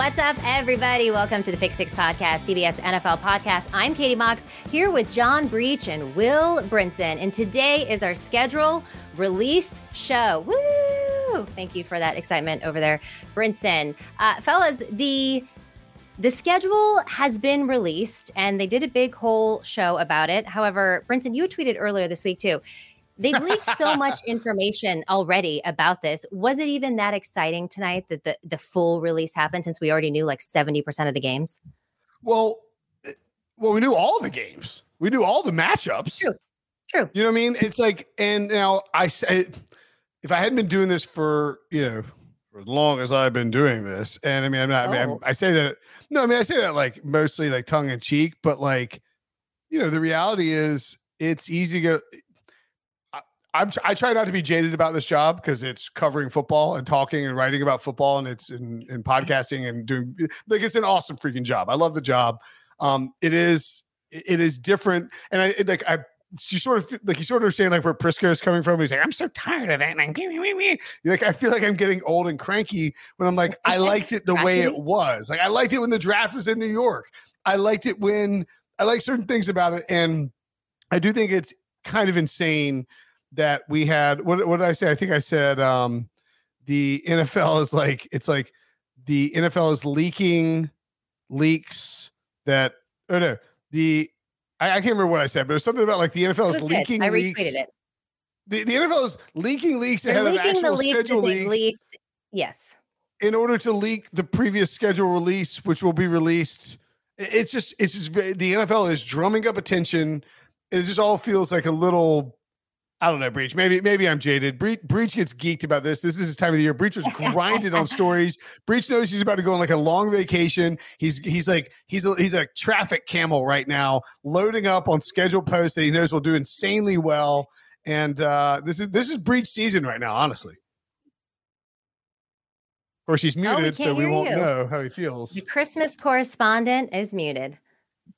What's up, everybody? Welcome to the Pick Six Podcast, CBS NFL Podcast. I'm Katie Mox here with John Breech and Will Brinson. And today is our schedule release show. Woo! Thank you for that excitement over there, Brinson. Uh, fellas, the the schedule has been released and they did a big whole show about it. However, Brinson, you tweeted earlier this week too. They've leaked so much information already about this. Was it even that exciting tonight that the, the full release happened since we already knew like 70% of the games? Well, eh, well, we knew all the games. We knew all the matchups. True. True. You know what I mean? It's like, and now I say, if I hadn't been doing this for, you know, for as long as I've been doing this, and I mean, I'm not, I mean, I'm, Oh. I say that, no, I mean, I say that like mostly like tongue in cheek, but like, you know, the reality is it's easy to, I'm, I try not to be jaded about this job because it's covering football and talking and writing about football and it's in, in podcasting and doing like it's an awesome freaking job. I love the job. Um, it is it is different, and I it, like I you sort of like you sort of understand like where Prisco is coming from. He's like, I'm so tired of that, and I'm like I feel like I'm getting old and cranky when I'm like I liked it the way it was. Like I liked it when the draft was in New York. I liked it when I like certain things about it, and I do think it's kind of insane that we had what what did I say? I think I said um the NFL is like it's like the NFL is leaking leaks that oh no the I, I can't remember what I said, but it's something about like the NFL is leaking I leaks. retweeted it. The, the NFL is leaking leaks They're ahead of leaking the actual leaks schedule leaks leaked. Yes. in order to leak the previous schedule release, which will be released. It's just it's just the NFL is drumming up attention. It just all feels like a little. I don't know, Breech. Maybe maybe I'm jaded. Breech, Breech gets geeked about this. This is his time of the year. Breech was grinded on stories. Breech knows he's about to go on like a long vacation. He's he's like he's a, he's a traffic camel right now, loading up on scheduled posts that he knows will do insanely well. And uh, this is this is Breech season right now, honestly. Of course, he's Oh, we muted, so we won't you. know how he feels. The Christmas correspondent is muted.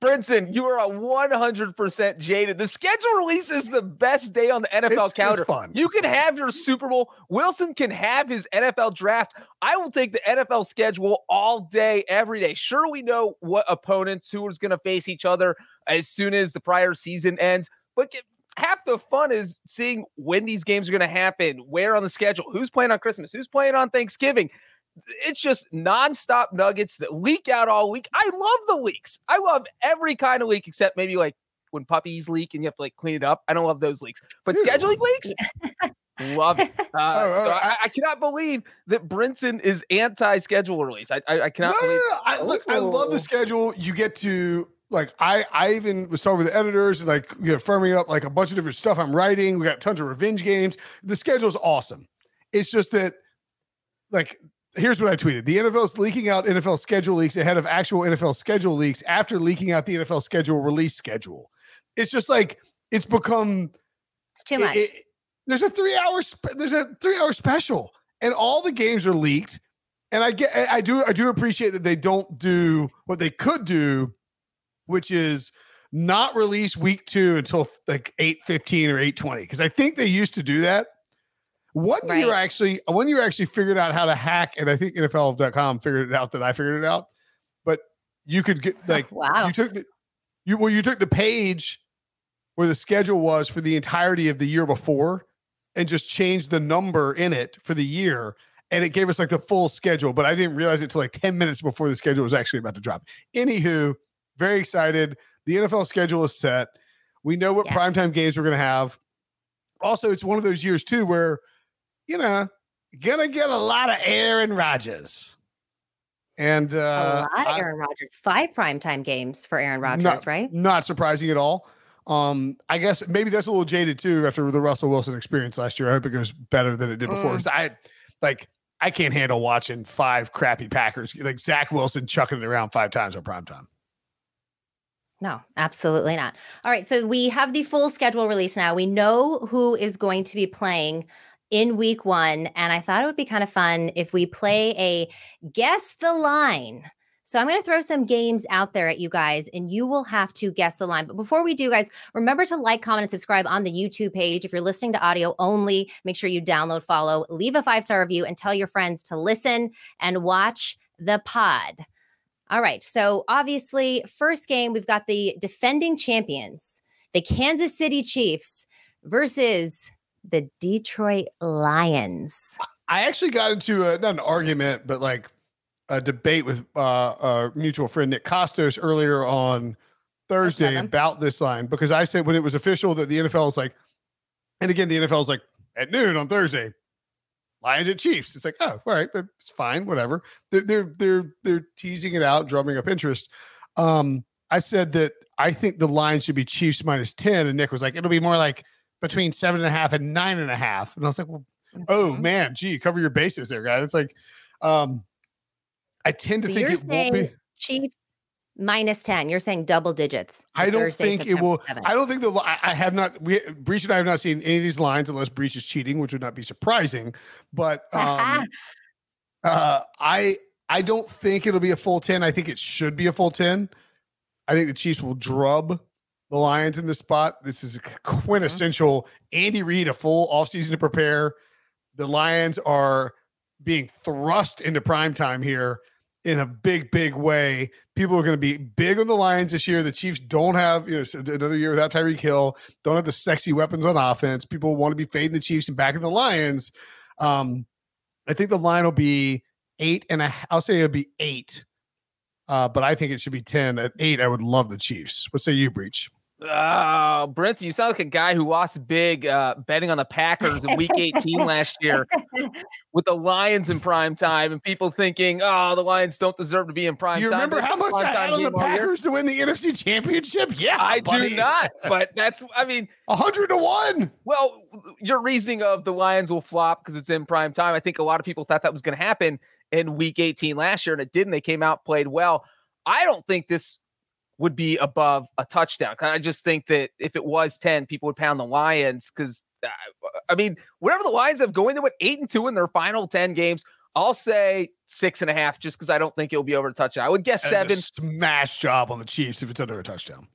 Brinson, you are a 100% jaded. The schedule release is the best day on the NFL It's- it's calendar. fun. You can have your Super Bowl. Wilson can have his NFL draft. I will take the NFL schedule all day, every day. Sure, we know what opponents who is going to face each other as soon as the prior season ends, but get, half the fun is seeing when these games are going to happen, where on the schedule, who's playing on Christmas, who's playing on Thanksgiving it's just nonstop nuggets that leak out all week. I love the leaks. I love every kind of leak except maybe like when puppies leak and you have to like clean it up. I don't love those leaks, but Ew. scheduling leaks, love it. Uh, oh, so I- I, I cannot believe that Brinson is anti-schedule release. I I, I cannot no, believe. no, no. I, look, I love the Oh. schedule. You get to like I I even was talking with the editors and like you know firming up like a bunch of different stuff I'm writing. We got tons of revenge games. The schedule's awesome. It's just that like here's what I tweeted. The NFL's leaking out NFL schedule leaks ahead of actual NFL schedule leaks after leaking out the NFL schedule release schedule. It's just like it's become It's too much. it- there's a three hour spe- there's a three hour special, and all the games are leaked. And I get I do I do appreciate that they don't do what they could do, which is not release week two until like eight fifteen or eight twenty. Because I think they used to do that. One year actually, one year actually figured out how to hack, and I think NFL.com figured it out that I figured it out. But you could get oh, like wow. you took the You well, you took the page where the schedule was for the entirety of the year before and just changed the number in it for the year. And it gave us like the full schedule, but I didn't realize it till like 10 minutes before the schedule was actually about to drop. Anywho, very excited. The NFL schedule is set. We know what Yes. primetime games we're going to have. Also, it's one of those years too where, you know, gonna get a lot of Aaron Rodgers. And a uh, lot of Aaron Rodgers. Five primetime games for Aaron Rodgers, not, right? Not surprising at all. Um, I guess maybe that's a little jaded too after the Russell Wilson experience last year. I hope it goes better than it did before. Mm. I like I can't handle watching five crappy Packers like Zach Wilson chucking it around five times on prime time. No, absolutely not. All right, so we have the full schedule release now. We know who is going to be playing in week one. And I thought it would be kind of fun if we mm. play a guess the line. So I'm going to throw some games out there at you guys, and you will have to guess the line. But before we do, guys, remember to like, comment, and subscribe on the YouTube page. If you're listening to audio only, make sure you download, follow, leave a five star review, and tell your friends to listen and watch the pod. All right. So obviously, first game, we've got the defending champions, the Kansas City Chiefs versus the Detroit Lions. I actually got into a, not an argument, but like a debate with uh, our mutual friend Nick Kostos earlier on Thursday about this line because I said when it was official that the NFL is like, and again the NFL is like at noon on Thursday, Lions at Chiefs. It's like oh all right, but it's fine, whatever. They're they're they're they're teasing it out, drumming up interest. Um, I said that I think the line should be Chiefs minus ten, and Nick was like it'll be more like between seven and a half and nine and a half, and I was like well oh Mhm. man, gee, cover your bases there, guys. It's like, um, I tend to So think it won't be. Chiefs minus 10. You're saying double digits. I don't Thursday, think it will. 7th. I don't think the. I, I have not. We Breech and I have not seen any of these lines unless Breech is cheating, which would not be surprising. But um, uh, I I don't think it'll be a full ten. I think it should be a full ten. I think the Chiefs will drub the Lions in the spot. This is quintessential Andy Reid, a full offseason to prepare. The Lions are being thrust into prime time here in a big, big way. People are going to be big on the Lions this year. The Chiefs don't have, you know, another year without Tyreek Hill, don't have the sexy weapons on offense. People want to be fading the Chiefs and backing the Lions. Um, I think the line will be eight and a I'll say it'll be eight. Uh, but I think it should be 10. At eight, I would love the Chiefs. What say you, Breech? Oh, Brinson, you sound like a guy who lost big uh, betting on the Packers in Week 18 last year with the Lions in prime time, and people thinking, "Oh, the Lions don't deserve to be in prime you time." remember how the much I had on the game year. Packers to win the NFC Championship? Yeah, I buddy. do not, but that's. I mean, 100 to 1. well, your reasoning of the Lions will flop because it's in prime time. I think a lot of people thought that was going to happen in Week 18 last year, and it didn't. They came out, played well. I don't think this would be above a touchdown. I just think that if it was 10, people would pound the Lions because, uh, I mean, whatever the Lions have going, they went eight and two in their final 10 games. I'll say six and a half just because I don't think it'll be over a touchdown. I would guess That is seven. a smash job on the Chiefs if it's under a touchdown.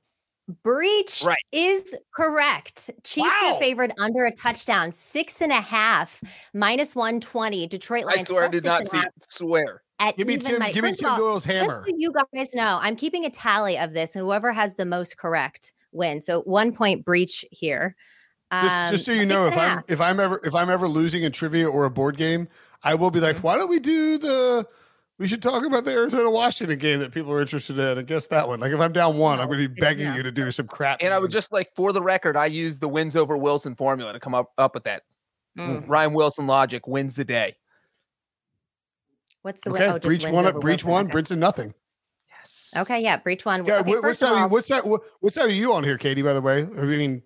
Breech Right. is correct. Chiefs Wow. are favored under a touchdown, six and a half, minus 120. Detroit Lions. I Lions swear I did not and a see. half Swear. At Give me even Tim, money. give me First of Tim all, Doyle's Just so you guys know, I'm keeping a tally of this, and whoever has the most correct wins. So one point Breech here. Just, just so Um, you know, if I'm half. if I'm ever if I'm ever losing a trivia or a board game, I will be like, Mhm. why don't we do the we should talk about the Arizona Washington game that people are interested in and guess that one. Like if I'm down one, I'm going to be begging know. you to do some crap. And I would just like, for the record, I use the wins over Wilson formula to come up, up with that. Mm. Ryan Wilson logic wins the day. What's the win? okay. Oh, just Breech one, over Breech Wilson. one, Okay. Brinson nothing. Yes. Okay, yeah, Breech one. Yeah, okay, what, what first of side? Are you, all, what side? What, what side are you on here, Katie? By the way, I mean,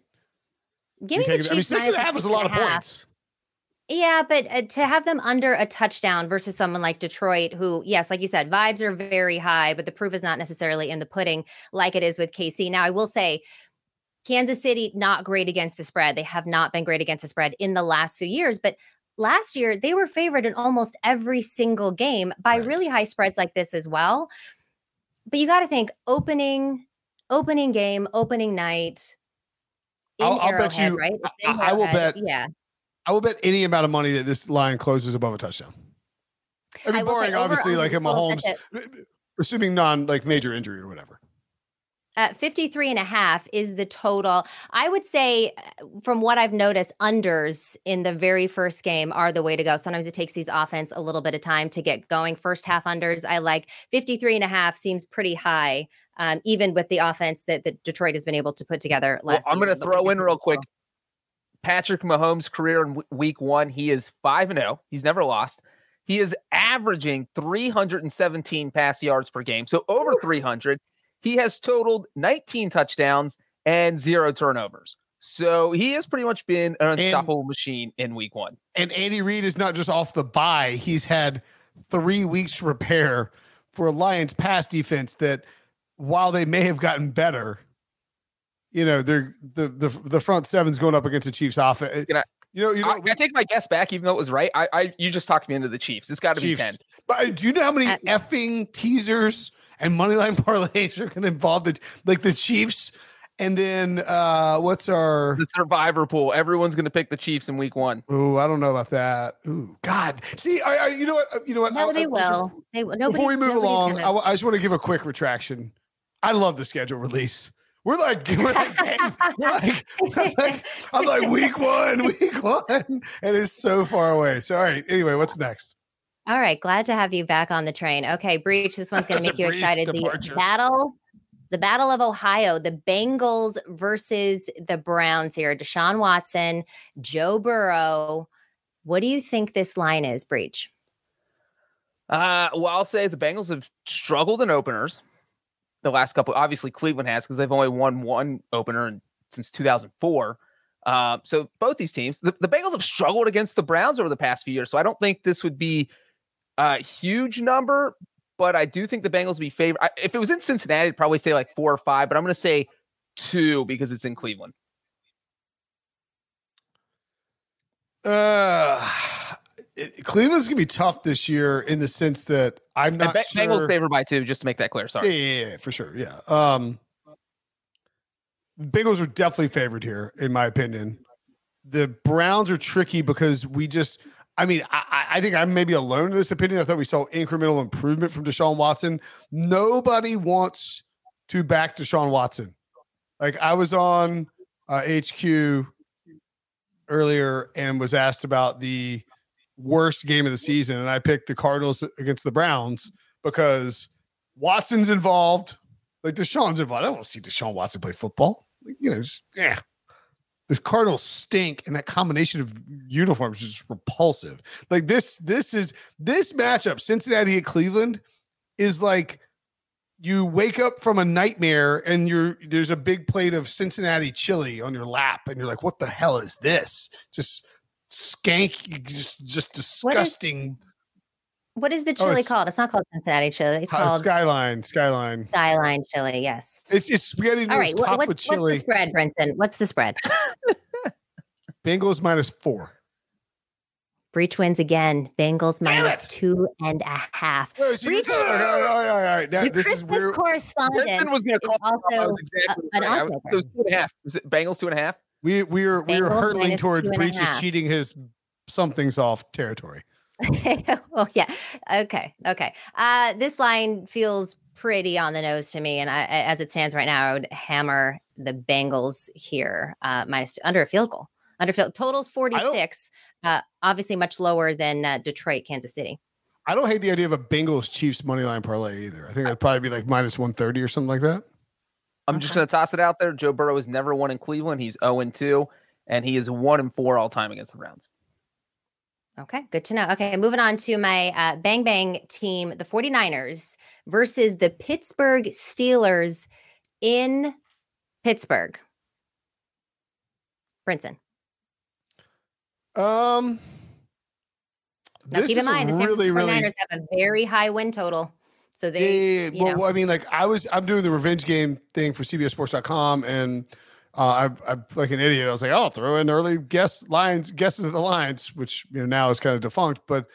give me the take it- I mean, Chiefs six and half is a lot of half. points. Yeah, but uh, to have them under a touchdown versus someone like Detroit, who, yes, like you said, vibes are very high, but the proof is not necessarily in the pudding like it is with KC. Now, I will say, Kansas City, not great against the spread. They have not been great against the spread in the last few years, but last year they were favored in almost every single game by Right. really high spreads like this as well. But you got to think opening, opening game, opening night. In I'll- I'll bet you- right? I- I will bet Yeah. I will bet any amount of money that this line closes above a touchdown. I mean, I barring obviously like a Mahomes, assuming non like major injury or whatever. Uh, 53 and a half is the total. I would say, uh, from what I've noticed, unders in the very first game are the way to go. Sometimes it takes these offense a little bit of time to get going. First half unders, I like 53 and a half seems pretty high, um, even with the offense that, that Detroit has been able to put together last well, I'm going to throw in real quick. Patrick Mahomes' career in week one, he is 5 and 0. He's never lost. He is averaging 317 pass yards per game, so over 300. He has totaled 19 touchdowns and zero turnovers. So he has pretty much been an unstoppable and, machine in week one. And Andy Reid is not just off the bye, he's had three weeks to prepare for a Lions pass defense that while they may have gotten better, you know, they're the the the front seven's going up against the Chiefs offense. I, you know, you know, I, I, take my guess back, even though it was right. I, I you just talked me into the Chiefs. It's got to be ten. But uh, do you know how many effing teasers and moneyline parlays are going to involve the like the Chiefs? And then uh what's our the survivor pool? Everyone's going to pick the Chiefs in week one. Oh, I don't know about that. Ooh, God. See, I, I you know what? Uh, you know what? No, I, they will. They will. Before we move along, gonna... I, I just want to give a quick retraction. I love the schedule release. We're like, we're like, we're like, like, I'm like week one, week one, and it's so far away. So, all right. Anyway, what's next? All right. Glad to have you back on the train. Okay, Breech. this one's going to make you excited. Departure. The battle, the battle of Ohio, the Bengals versus the Browns here. Deshaun Watson, Joe Burrow. What do you think this line is, Breech? Uh, well, I'll say the Bengals have struggled in openers the last couple. Obviously, Cleveland has because they've only won one opener in, since 2004. Uh, so both these teams, the, the Bengals have struggled against the Browns over the past few years. So I don't think this would be a huge number, but I do think the Bengals would be favored. I, if it was in Cincinnati, I'd probably say like four or five, but I'm going to say two because it's in Cleveland. Uh, it, Cleveland's gonna be tough this year in the sense that I'm not. Be- sure. Bengals favored by two, just to make that clear. Sorry. Yeah, yeah, yeah, for sure. Yeah. Um, Bengals are definitely favored here, in my opinion. The Browns are tricky because we just. I mean, I, I think I'm maybe alone in this opinion. I thought we saw incremental improvement from Deshaun Watson. Nobody wants to back Deshaun Watson. Like I was on uh, HQ earlier and was asked about the worst game of the season, and I picked the Cardinals against the Browns because Watson's involved. Like Deshaun's involved. I don't want to see Deshaun Watson play football. Like, you know, just, yeah. This Cardinals stink, and that combination of uniforms is just repulsive. Like this, this is this matchup, Cincinnati at Cleveland, is like you wake up from a nightmare and you're there's a big plate of Cincinnati chili on your lap, and you're like, what the hell is this? Just skank, just just disgusting. What is, what is the chili oh, it's, called? It's not called Cincinnati chili. It's uh, called Skyline. Skyline. Skyline chili. Yes. It's it's spaghetti noodles All right. What, with chili. What's the spread, Brinson? What's the spread? Bengals minus four. Breech wins again. Bengals minus two and a half. Oh, so Breech, all right, all right, all right. Now, the Christmas correspondent was going to call also exactly a, an right. So two and a half. Was it Bengals two and a half? We we are we are hurtling towards Breech's cheating his something's off territory. oh yeah. Okay. Okay. Uh, this line feels pretty on the nose to me, and I, as it stands right now, I would hammer the Bengals here uh, minus under a field goal. Under field totals forty six. Uh, obviously, much lower than uh, Detroit, Kansas City. I don't hate the idea of a Bengals Chiefs money line parlay either. I think it'd probably be like minus one thirty or something like that. I'm just going to toss it out there. Joe Burrow has never won in Cleveland. He's 0 and 2, and he is 1 and 4 all time against the Browns. Okay, good to know. Okay, moving on to my uh, bang bang team, the 49ers versus the Pittsburgh Steelers in Pittsburgh. Brinson. Um, now keep in mind, the San Francisco 49ers really... have a very high win total. So they, yeah, yeah, well, know. I mean, like I was, I'm doing the revenge game thing for CBSSports.com, and uh, I, I'm like an idiot. I was like, I'll throw in early guess lines, guesses of the lines, which you know now is kind of defunct. But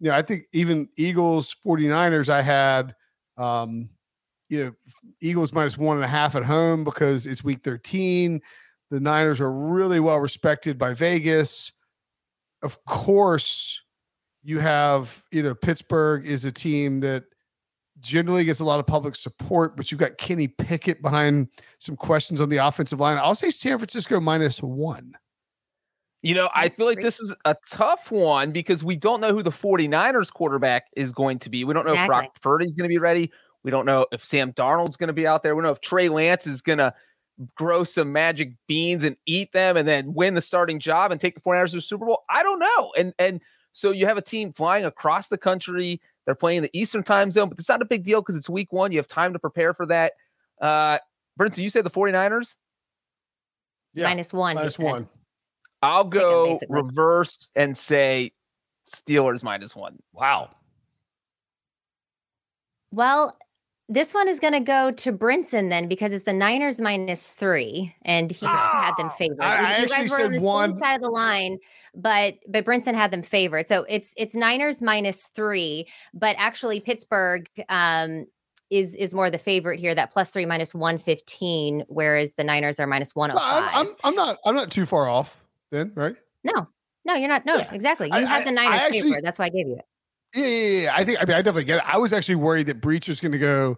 you know, I think even Eagles 49ers, I had, um, you know, Eagles minus one and a half at home because it's week 13. The Niners are really well respected by Vegas. Of course, you have, you know, Pittsburgh is a team that generally gets a lot of public support, but you've got Kenny Pickett behind some questions on the offensive line. I'll say San Francisco minus one. You know, I feel like this is a tough one because we don't know who the 49ers quarterback is going to be. We don't know Exactly. if Brock Purdy's going to be ready. We don't know if Sam Darnold's going to be out there. We don't know if Trey Lance is going to grow some magic beans and eat them and then win the starting job and take the 49ers to the Super Bowl. I don't know. And and so you have a team flying across the country. They're playing the Eastern time zone, but it's not a big deal because it's week one. You have time to prepare for that. Uh Brinson, you say the 49ers? Yeah, minus one. he minus said. one. I'll go reverse and say Steelers minus one. Wow. Well, this one is going to go to Brinson then because it's the Niners minus three, and he had them favored. I- I you actually guys were on the one- same side of the line, but but Brinson had them favored. So it's it's Niners minus three, but actually Pittsburgh um, is is more the favorite here. That plus three minus one fifteen, whereas the Niners are minus one So I'm, five. I'm I'm not I'm not too far off then, right? No, no, you're not. No, Yeah. exactly. You I- have I- the Niners actually- favored. That's why I gave you it. Yeah, yeah, yeah. I think I mean I definitely get it. I was actually worried that Breech was going to go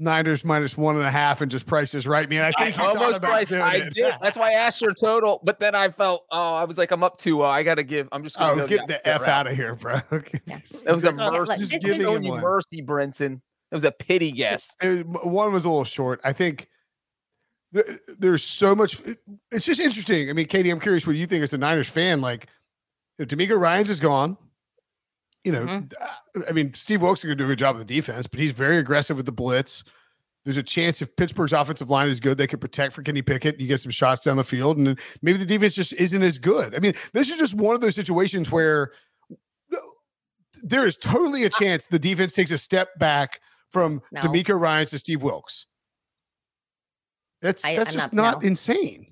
Niners minus one and a half and just prices right. Man, I I think he thought almost priced. I it. did. That's why I asked your total, but then I felt, oh, I was like, I'm up too. Uh, I got to give. I'm just going to Oh, go get the f out of here, bro. It was a mercy. look, just is- giving Showing him you one. mercy, Brinson. It was a pity guess. It- one was a little short. I think th- there's so much. it- It's just interesting. I mean, Katie, I'm curious what you think as a Niners fan. Like, you know, DeMeco Ryans is gone. You know, Mhm. uh, I mean, Steve Wilks is going to do a good job of the defense, but he's very aggressive with the blitz. There's a chance if Pittsburgh's offensive line is good, they could protect for Kenny Pickett. You get some shots down the field, and maybe the defense just isn't as good. I mean, this is just one of those situations where there is totally a chance the defense takes a step back from No. DeMeco Ryans to Steve Wilks. That's I- that's I'm just not- not, no. insane.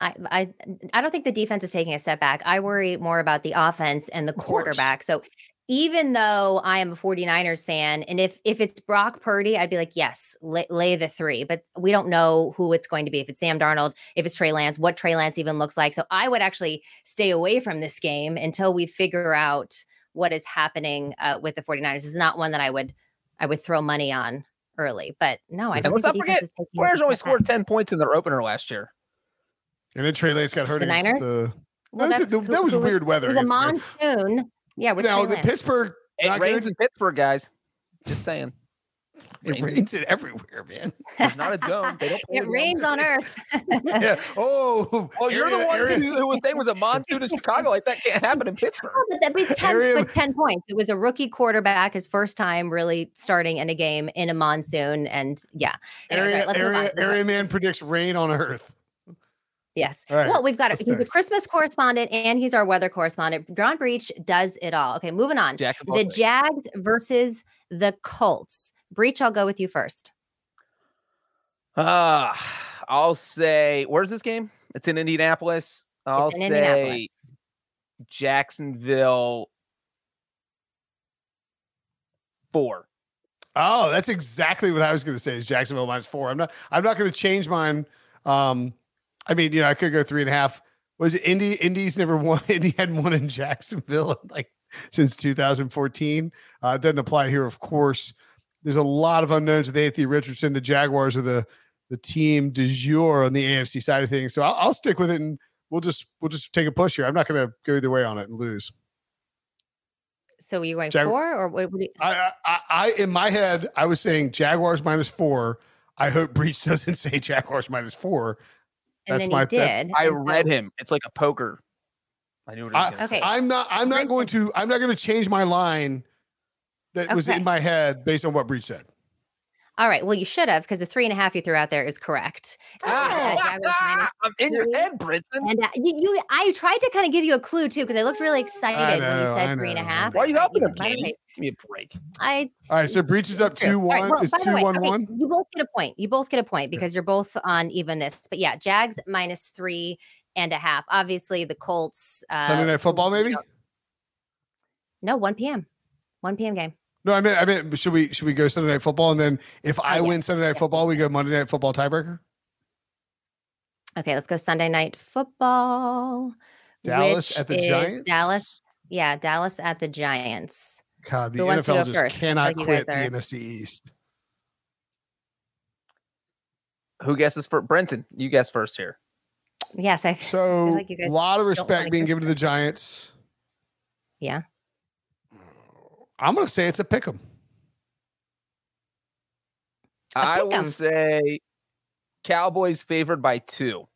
I, I I don't think the defense is taking a step back. I worry more about the offense and the course. quarterback. So even though I am a 49ers fan, and if if it's Brock Purdy, I'd be like, yes, lay, lay the three. But we don't know who it's going to be. If it's Sam Darnold, if it's Trey Lance, what Trey Lance even looks like. So I would actually stay away from this game until we figure out what is happening uh, with the 49ers. This is not one that I would I would throw money on early. But no, I don't let's think the not forget, is taking a only scored 10 points in their opener last year. And then Trey Lance got hurt The against Niners? the. Well, that was, that's that, that who- was who weird weather. It was a against the monsoon. Yeah, with Now the Pittsburgh. It rains gonna- in Pittsburgh, guys. Just saying. It Rains. rains it everywhere, man. There's not a dome. They don't It rains on Earth. yeah. Oh. Well, you're the one area- who, who was saying was a monsoon in Chicago. Like that can't happen in Pittsburgh. Oh, but that'd be 10, Area- but 10 points. It was a rookie quarterback, his first time really starting in a game in a monsoon. And yeah. Anyways, all Area, right, let's move area, on. area man predicts rain on Earth. Yes. All right, Well, we've got what's he's a? Christmas correspondent and he's our weather correspondent. John Breech does it all. Okay, moving on. Jack The Jags versus the Colts. Breech, I'll go with you first. Uh, I'll say, where's this game? It's in Indianapolis. I'll in say Indianapolis. Jacksonville four. Oh, that's exactly what I was going to say. Is Jacksonville minus four? I'm not. I'm not going to change mine. Um, I mean, you know, I could go three and a half. Was it Indy? Indy's never won. Indy hadn't won in Jacksonville like since 2014. Uh, it doesn't apply here, of course. There's a lot of unknowns with Anthony Richardson. The Jaguars are the the team du jour on the AFC side of things. So I'll, I'll stick with it, and we'll just we'll just take a push here. I'm not going to go either way on it and lose. So are you going Jag- four or what? what do you, I, I, I, in my head, I was saying Jaguars minus four. I hope Breech doesn't say Jaguars minus four. And That's then my- you did. I and so- read him. It's like a poker. I knew what he was I- gonna say. Okay. I'm not. I'm not going to. I'm not going to change my line that was in my head based on what Breech said. All right. Well, you should have because the three and a half you threw out there is correct. Jaguars I'm in your head, Brinson. And uh, you, you, I tried to kind of give you a clue too because I looked really excited when you said I three and a know, half. I Why are you I- helping him, by the Katie? way, Give me a break. I. All right, so Breech is up Okay. two All right, one. well, It's by two way, one okay, one. You both get a point. You both get a point because you're both on even this. But yeah, Jags minus three and a half. Obviously, the Colts. Uh, Sunday night football, maybe. No, 1 p.m. 1 p.m. game. No, I mean, I mean, should we should we go Sunday night football and then if I oh, yeah. win Sunday night football, we go Monday night football tiebreaker. Okay, let's go Sunday night football. Dallas at the Giants. Dallas. Yeah, Dallas at the Giants. God, the Who wants to NFL go just first? cannot Like you quit guys the are- NFC East. Who guesses for Brenton? You guess first here. Yes, I. So like you a guys lot of respect being given to the Giants. Yeah. I'm going to say it's a pick 'em. I pick will 'em. say Cowboys favored by two.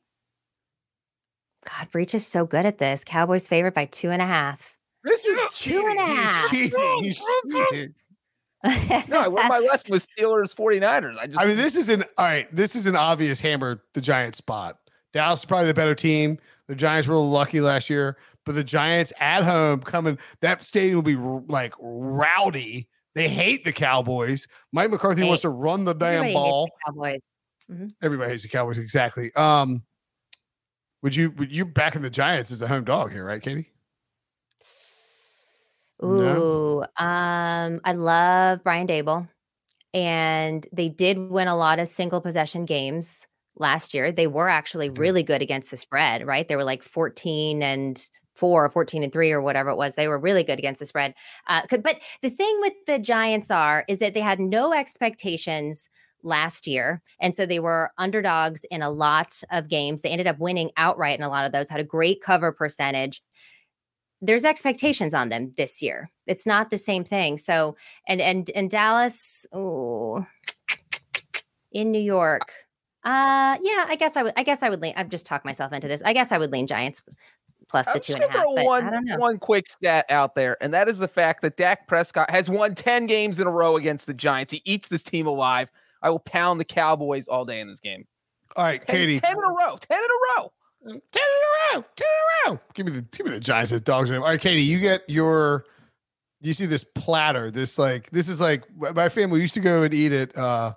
God, Breech is so good at this. Cowboys favored by two and a half. This is Two and a cheating. He's half. cheating. He's cheating. No, I learned my lesson with Steelers 49ers. I just I mean, this is an all right. This is an obvious hammer the Giants spot. Dallas is probably the better team. The Giants were a little lucky last year, but the Giants at home coming, that stadium will be r- like rowdy. They hate the Cowboys. Mike McCarthy Hey, wants to run the damn ball. the Cowboys. Everybody hates the Cowboys. Exactly. Um, would you would you back in the Giants as a home dog here, right, Katie? Ooh, um, I love Brian Daboll, and they did win a lot of single possession games last year. They were actually really good against the spread, right? They were like 14 and four, or 14 and three, or whatever it was. They were really good against the spread. Uh, but the thing with the Giants are is that they had no expectations last year. And so they were underdogs in a lot of games. They ended up winning outright in a lot of those, had a great cover percentage there's expectations on them this year. It's not the same thing. So and and and Dallas, oh, in New York. Uh yeah, I guess I would I guess I would lean I've just talked myself into this. I guess I would lean Giants plus the I'm two just and a gonna half. throw But one, I don't know. one quick stat out there, and that is the fact that Dak Prescott has won 10 games in a row against the Giants. He eats this team alive. I will pound the Cowboys all day in this game. All right, 10, Katie. 10 in a row. 10 in a row. Ten in a row. Ten in a row. Give me the give me the Giants as dogs. All right, Katie, you get your. You see this platter. This like this is like my family used to go and eat at uh,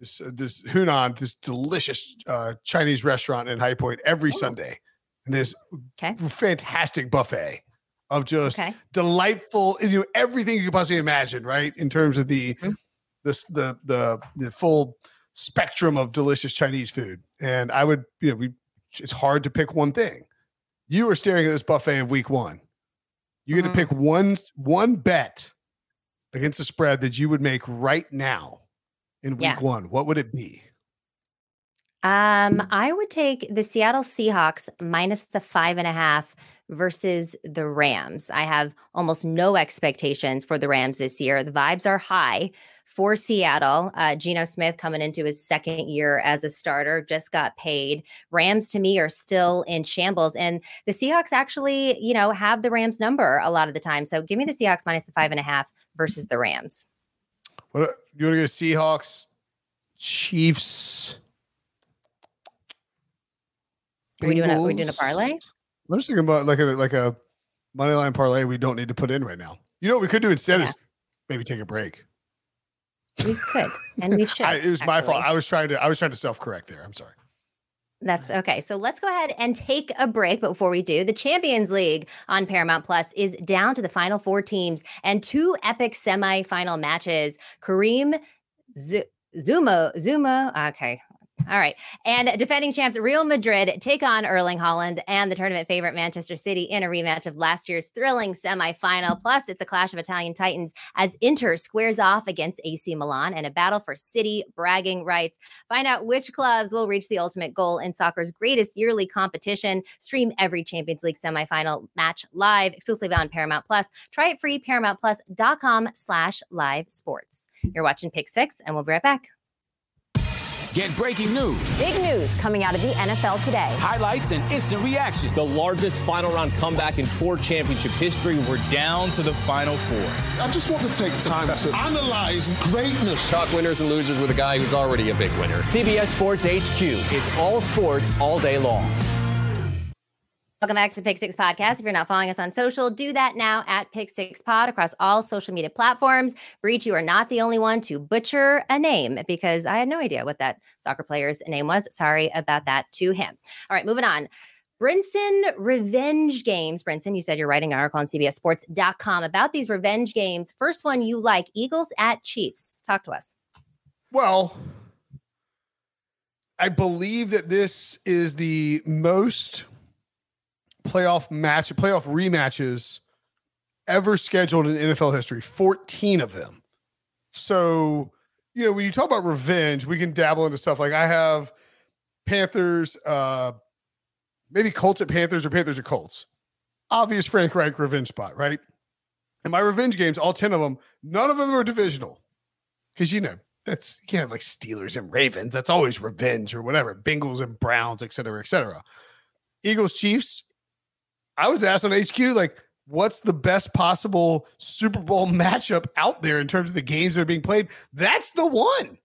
this uh, this Hunan, this delicious uh, Chinese restaurant in High Point every Sunday, and this Okay. fantastic buffet of just Okay. delightful, you know, everything you could possibly imagine, right? In terms of the Mhm. this the the the full spectrum of delicious Chinese food. And I would, you know, we it's hard to pick one thing. You are staring at this buffet of week one. You get Mhm. to pick one one bet against the spread that you would make right now in week Yeah. one. What would it be? Um, I would take the Seattle Seahawks minus the five and a half versus the Rams. I have almost no expectations for the Rams this year. The vibes are high for Seattle. Uh, Geno Smith coming into his second year as a starter just got paid. Rams to me are still in shambles, and the Seahawks actually, you know, have the Rams number a lot of the time. So give me the Seahawks minus the five and a half versus the Rams. What you want to go Seahawks, Chiefs? Are we doing a- we doing a parlay? I'm just thinking about like a like a money line parlay we don't need to put in right now. You know what we could do instead Yeah. is maybe take a break. We could, and we should. I, it was my fault. I was trying to I was trying to self correct there. I'm sorry. That's okay. So let's go ahead and take a break. But before we do, the Champions League on Paramount Plus is down to the final four teams and two epic semifinal matches. Kareem Z- Zuma, Zuma. Okay. All right. And defending champs Real Madrid take on Erling Haaland and the tournament favorite Manchester City in a rematch of last year's thrilling semifinal. Plus, it's a clash of Italian titans as Inter squares off against AC Milan and a battle for City bragging rights. Find out which clubs will reach the ultimate goal in soccer's greatest yearly competition. Stream every Champions League semifinal match live exclusively on Paramount Plus. Try it free, paramountplus.com slash live sports. You're watching Pick Six, and we'll be right back. Get breaking news, Big news coming out of the NFL today. highlights, and instant reactions. The largest final round comeback in four Championship history. We're down to the final four. I just want to take time to analyze greatness. Talk winners and losers with a guy who's already a big winner. CBS Sports HQ. It's all sports all day long. Welcome back to the Pick Six Podcast. If you're not following us on social, do that now at Pick Six Pod across all social media platforms. Breech, you are not the only one to butcher a name because I had no idea what that soccer player's name was. Sorry about that to him. All right, moving on. Brinson revenge games. Brinson, you said you're writing an article on CBSSports.com about these revenge games. First one you like Eagles at Chiefs. Talk to us. Well, I believe that this is the most playoff match, playoff rematches ever scheduled in NFL history, 14 of them. So, you know, when you talk about revenge, we can dabble into stuff like I have Panthers, uh, maybe Colts at Panthers or Panthers at Colts. Obvious Frank Reich revenge spot, right? And my revenge games, all 10 of them, none of them are divisional. Because, you know, that's, you can't have like Steelers and Ravens. That's always revenge or whatever. Bengals and Browns, et cetera, et cetera. Eagles, Chiefs. I was asked on HQ, like, what's the best possible Super Bowl matchup out there in terms of the games that are being played? That's the one.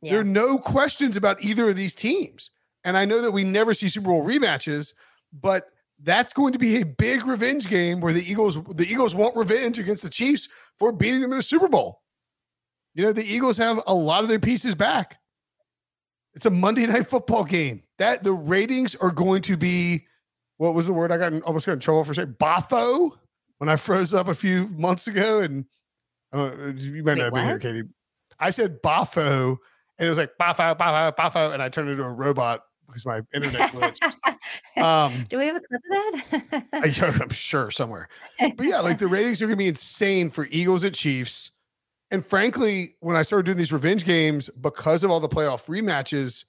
Yeah. There are no questions about either of these teams. And I know that we never see Super Bowl rematches, but that's going to be a big revenge game where the Eagles the Eagles want revenge against the Chiefs for beating them in the Super Bowl. You know, the Eagles have a lot of their pieces back. It's a Monday night football game. That the ratings are going to be what was the word I got in, almost got in trouble for saying botho when I froze up a few months ago and uh, you might Wait, not have been here, Katie. I said botho and it was like bafo, bafo, bafo, and I turned into a robot because my internet glitched. um, Do we have a clip of that? I, I'm sure somewhere. But yeah, like the ratings are going to be insane for Eagles at Chiefs. And frankly, when I started doing these revenge games, because of all the playoff rematches,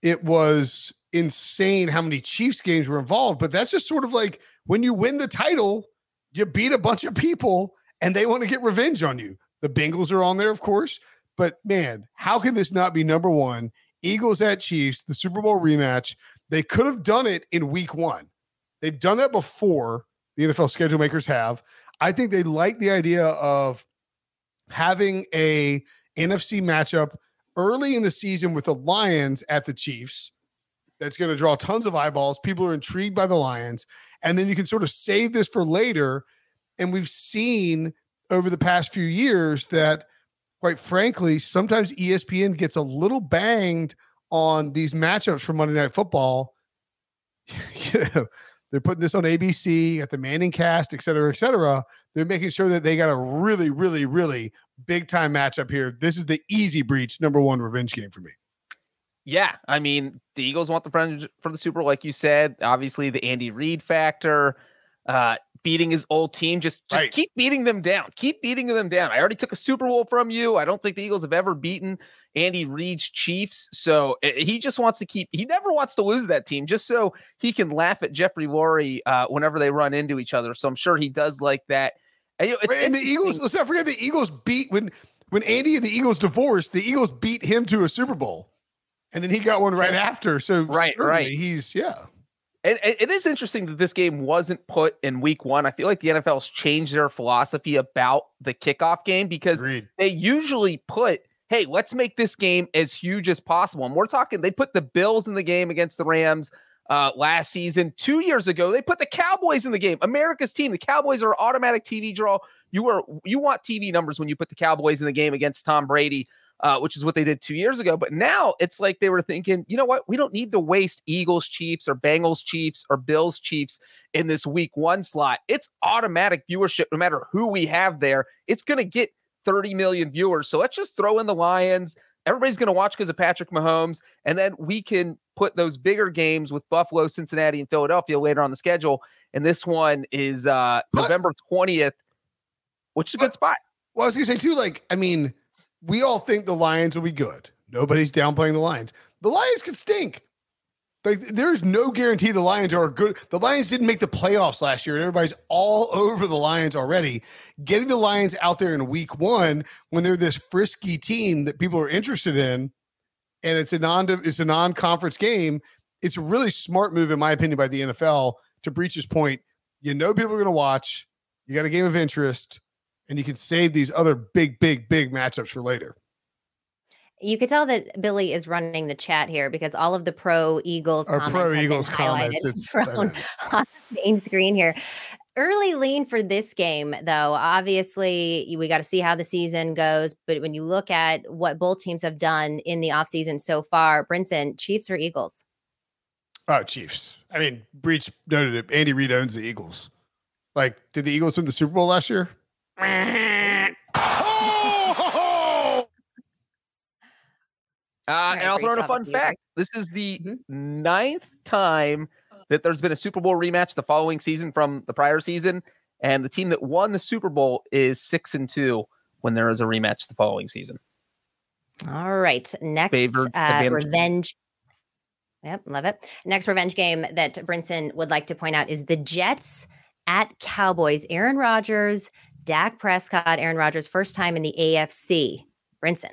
it was insane how many Chiefs games were involved. But that's just sort of like when you win the title, you beat a bunch of people and they want to get revenge on you. The Bengals are on there, of course. But man, how can this not be number one? Eagles at Chiefs, the Super Bowl rematch. They could have done it in week one. They've done that before, the NFL schedule makers have. I think they like the idea of having a NFC matchup early in the season with the Lions at the Chiefs. That's going to draw tons of eyeballs. People are intrigued by the Lions. And then you can sort of save this for later. And we've seen over the past few years that quite frankly, sometimes ESPN gets a little banged on these matchups for Monday Night Football. you know, they're putting this on ABC at the ManningCast, et cetera, et cetera. They're making sure that they got a really, really, really big time matchup here. This is the easy Breech number one revenge game for me. Yeah, I mean the Eagles want the friend for the Super Bowl, like you said. Obviously, the Andy Reid factor. Uh, beating his old team. Just just right. keep beating them down. Keep beating them down. I already took a Super Bowl from you. I don't think the Eagles have ever beaten Andy Reid's Chiefs. So eh, he just wants to keep. He never wants to lose that team, just so he can laugh at Jeffrey Lurie uh, whenever they run into each other. So I'm sure he does like that. And, you know, and the Eagles. Let's not forget the Eagles beat when when Andy and the Eagles divorced. The Eagles beat him to a Super Bowl. And then he got one right after. So right, right. He's yeah. And it is interesting that this game wasn't put in week one. I feel like the NFL's changed their philosophy about the kickoff game because Agreed. they usually put, hey, let's make this game as huge as possible. And we're talking, they put the Bills in the game against the Rams uh, last season. Two years ago, they put the Cowboys in the game. America's team. The Cowboys are automatic TV draw. You are you want TV numbers when you put the Cowboys in the game against Tom Brady uh, which is what they did two years ago. But now it's like they were thinking, you know what? We don't need to waste Eagles Chiefs or Bengals Chiefs or Bills Chiefs in this week one slot. It's automatic viewership no matter who we have there. It's going to get 30 million viewers. So let's just throw in the Lions. Everybody's going to watch because of Patrick Mahomes. And then we can put those bigger games with Buffalo, Cincinnati, and Philadelphia later on the schedule. And this one is uh, November 20th, which is a good spot. Well, I was going to say, too, like, I mean, we all think the Lions will be good. Nobody's downplaying the Lions. The Lions could stink. Like there's no guarantee the Lions are good. The Lions didn't make the playoffs last year, and everybody's all over the Lions already. Getting the Lions out there in week one when they're this frisky team that people are interested in, and it's a non it's a non-conference game. It's a really smart move, in my opinion, by the NFL to Breech's point. You know people are going to watch. You got a game of interest and you can save these other big, big, big matchups for later. You could tell that Billy is running the chat here because all of the pro Eagles Our pro Eagles comments it's on the main screen here. Early lean for this game, though. Obviously, we got to see how the season goes. But when you look at what both teams have done in the offseason so far, Brinson, Chiefs or Eagles? Oh, Chiefs. I mean, Breech noted it. Andy Reid owns the Eagles. Like, did the Eagles win the Super Bowl last year? Uh, and I'll throw in a fun fact. This is the mm-hmm. ninth time that there's been a Super Bowl rematch the following season from the prior season. And the team that won the Super Bowl is six and two when there is a rematch the following season. All right. Next uh, revenge. Yep, love it. Next revenge game that Brinson would like to point out is the Jets at Cowboys. Aaron Rodgers, Dak Prescott, Aaron Rodgers, first time in the AFC. Brinson.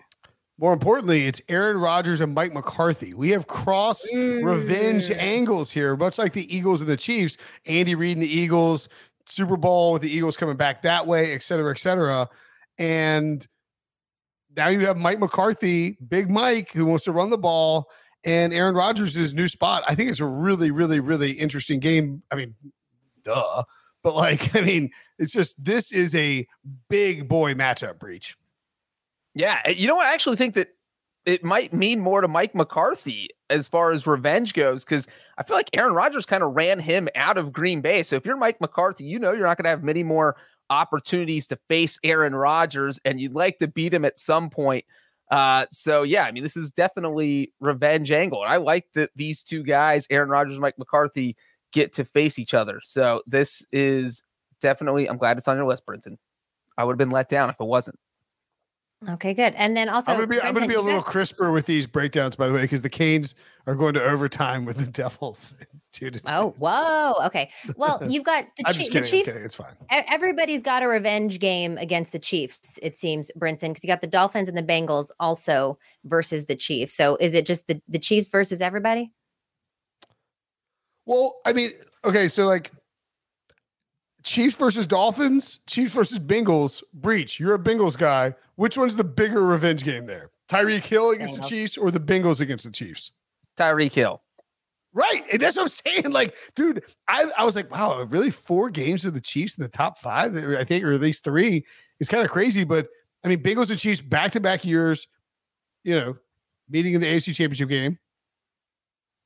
More importantly, it's Aaron Rodgers and Mike McCarthy. We have cross revenge Mm. angles here, much like the Eagles and the Chiefs. Andy Reid and the Eagles, Super Bowl with the Eagles coming back that way, et cetera, et cetera. And now you have Mike McCarthy, Big Mike, who wants to run the ball, and Aaron Rodgers' new spot. I think it's a really, really, really interesting game. I mean, duh. But like, I mean, it's just this is a big boy matchup Breech. Yeah, you know what? I actually think that it might mean more to Mike McCarthy as far as revenge goes, because I feel like Aaron Rodgers kind of ran him out of Green Bay. So if you're Mike McCarthy, you know you're not going to have many more opportunities to face Aaron Rodgers, and you'd like to beat him at some point. Uh, so yeah, I mean, this is definitely revenge angle. And I like that these two guys, Aaron Rodgers Mike McCarthy, get to face each other. So this is definitely. I'm glad it's on your list, Brinson. I would have been let down if it wasn't. Okay, good. And then also, I'm gonna be I'm gonna be a little guys- crisper with these breakdowns, by the way, because the Canes are going to overtime with the Devils. Two to oh, two. Oh, whoa. Okay. Well, you've got the, I'm Chi- just the kidding. I'm Chiefs. It's fine. E- Everybody's got a revenge game against the Chiefs, it seems, Brinson, because you got the Dolphins and the Bengals also versus the Chiefs. So is it just the, the Chiefs versus everybody? Well, I mean, okay, so like Chiefs versus Dolphins, Chiefs versus Bengals, Breech. You're a Bengals guy. Which one's the bigger revenge game there? Tyreek Hill against the. Chiefs or the Bengals against the Chiefs? Tyreek Hill. Right. And that's what I'm saying. Like, dude, I, I was like, wow, really four games of the Chiefs in the top five, I think, or at least three. It's kind of crazy. But I mean, Bengals and Chiefs back to back years, you know, meeting in the AFC championship game.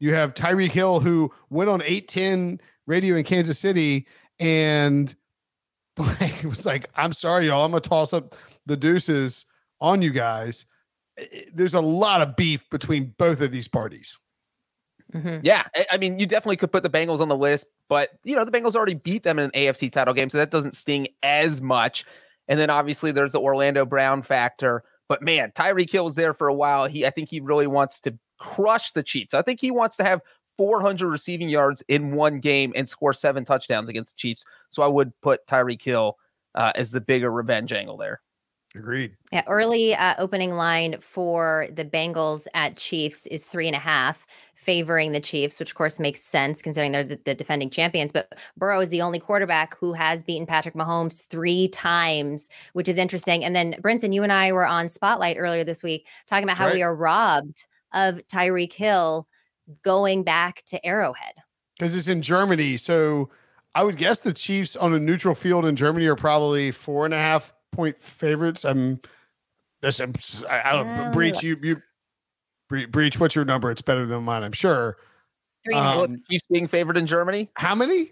You have Tyreek Hill, who went on 810 radio in Kansas City and like, it was like, I'm sorry, y'all. I'm going to toss up the deuces on you guys. I- I- There's a lot of beef between both of these parties. Mhm. Yeah, I- I mean, you definitely could put the Bengals on the list, but you know, the Bengals already beat them in an AFC title game, so that doesn't sting as much. And then obviously there's the Orlando Brown factor. But man, Tyreek Hill was there for a while. He, I think he really wants to crush the Chiefs. I think he wants to have 400 receiving yards in one game and score seven touchdowns against the Chiefs. So I would put Tyreek Hill uh, as the bigger revenge angle there. Agreed. Yeah, early uh, opening line for the Bengals at Chiefs is three and a half, favoring the Chiefs, which of course makes sense considering they're the, the defending champions. But Burrow is the only quarterback who has beaten Patrick Mahomes three times, which is interesting. And then, Brinson, you and I were on Spotlight earlier this week talking about how Right. we are robbed of Tyreek Hill going back to Arrowhead. because it's in Germany. So I would guess the Chiefs on a neutral field in Germany are probably four and a half point favorites. I'm, this, I'm s- I, I don't Breech you you Bre- Breech. What's your number? It's better than mine, I'm sure. Three and a half. Um, Chiefs being favored in Germany. How many?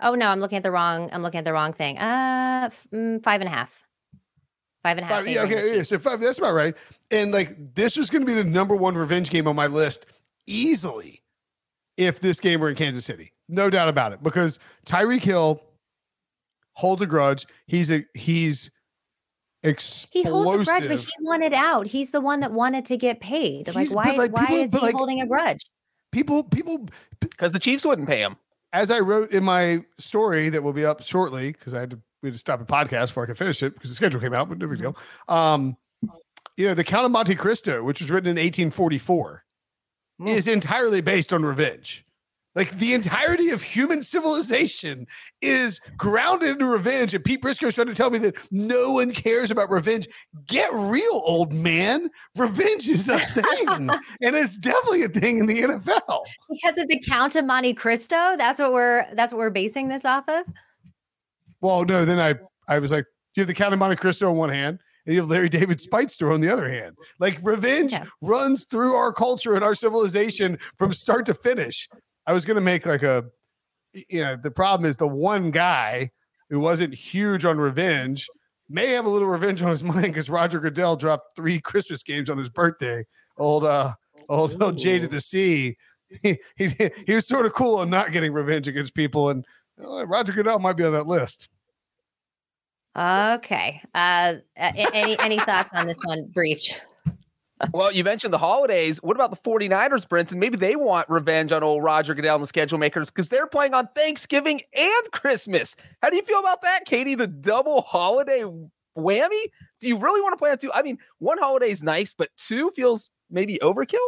Oh no, I'm looking at the wrong. I'm looking at the wrong thing. Uh, f- mm, five and a half. Five and a half. Five, yeah, okay, yeah, so five, that's about right. And like this was going to be the number one revenge game on my list easily if this game were in Kansas City. No doubt about it. Because Tyreek Hill holds a grudge. He's a he's explosive. He holds a grudge, but he wanted out. He's the one that wanted to get paid. Like, He's- why? like, why people- is he like- holding a grudge? people people Because the Chiefs wouldn't pay him. as I wrote in my story that will be up shortly because I had to we had to stop a podcast before I could finish it because the schedule came out, but no big deal. Um, you know, the Count of Monte Cristo, which was written in 1844, is entirely based on revenge. Like the entirety of human civilization is grounded in revenge. And Pete Prisco's trying to tell me that no one cares about revenge. Get real, old man. Revenge is a thing. and it's definitely a thing in the NFL. Because of the Count of Monte Cristo. That's what we're. That's what we're basing this off of. Well, no, then I I was like, you have the Count of Monte Cristo on one hand, and you have Larry David Speitzer on the other hand. Like revenge Yeah. runs through our culture and our civilization from start to finish. I was gonna make like a you know, the problem is the one guy who wasn't huge on revenge may have a little revenge on his mind because Roger Goodell dropped three Christmas games on his birthday. Old uh old, old Jade at the Sea. He, he he was sort of cool on not getting revenge against people and Roger Goodell might be on that list. Okay. Uh, any any thoughts on this one, Breech? well, you mentioned the holidays. What about the 49ers, Brinson? Maybe they want revenge on old Roger Goodell and the schedule makers because they're playing on Thanksgiving and Christmas. How do you feel about that, Katie? The double holiday whammy? Do you really want to play on two? I mean, one holiday is nice, but two feels maybe overkill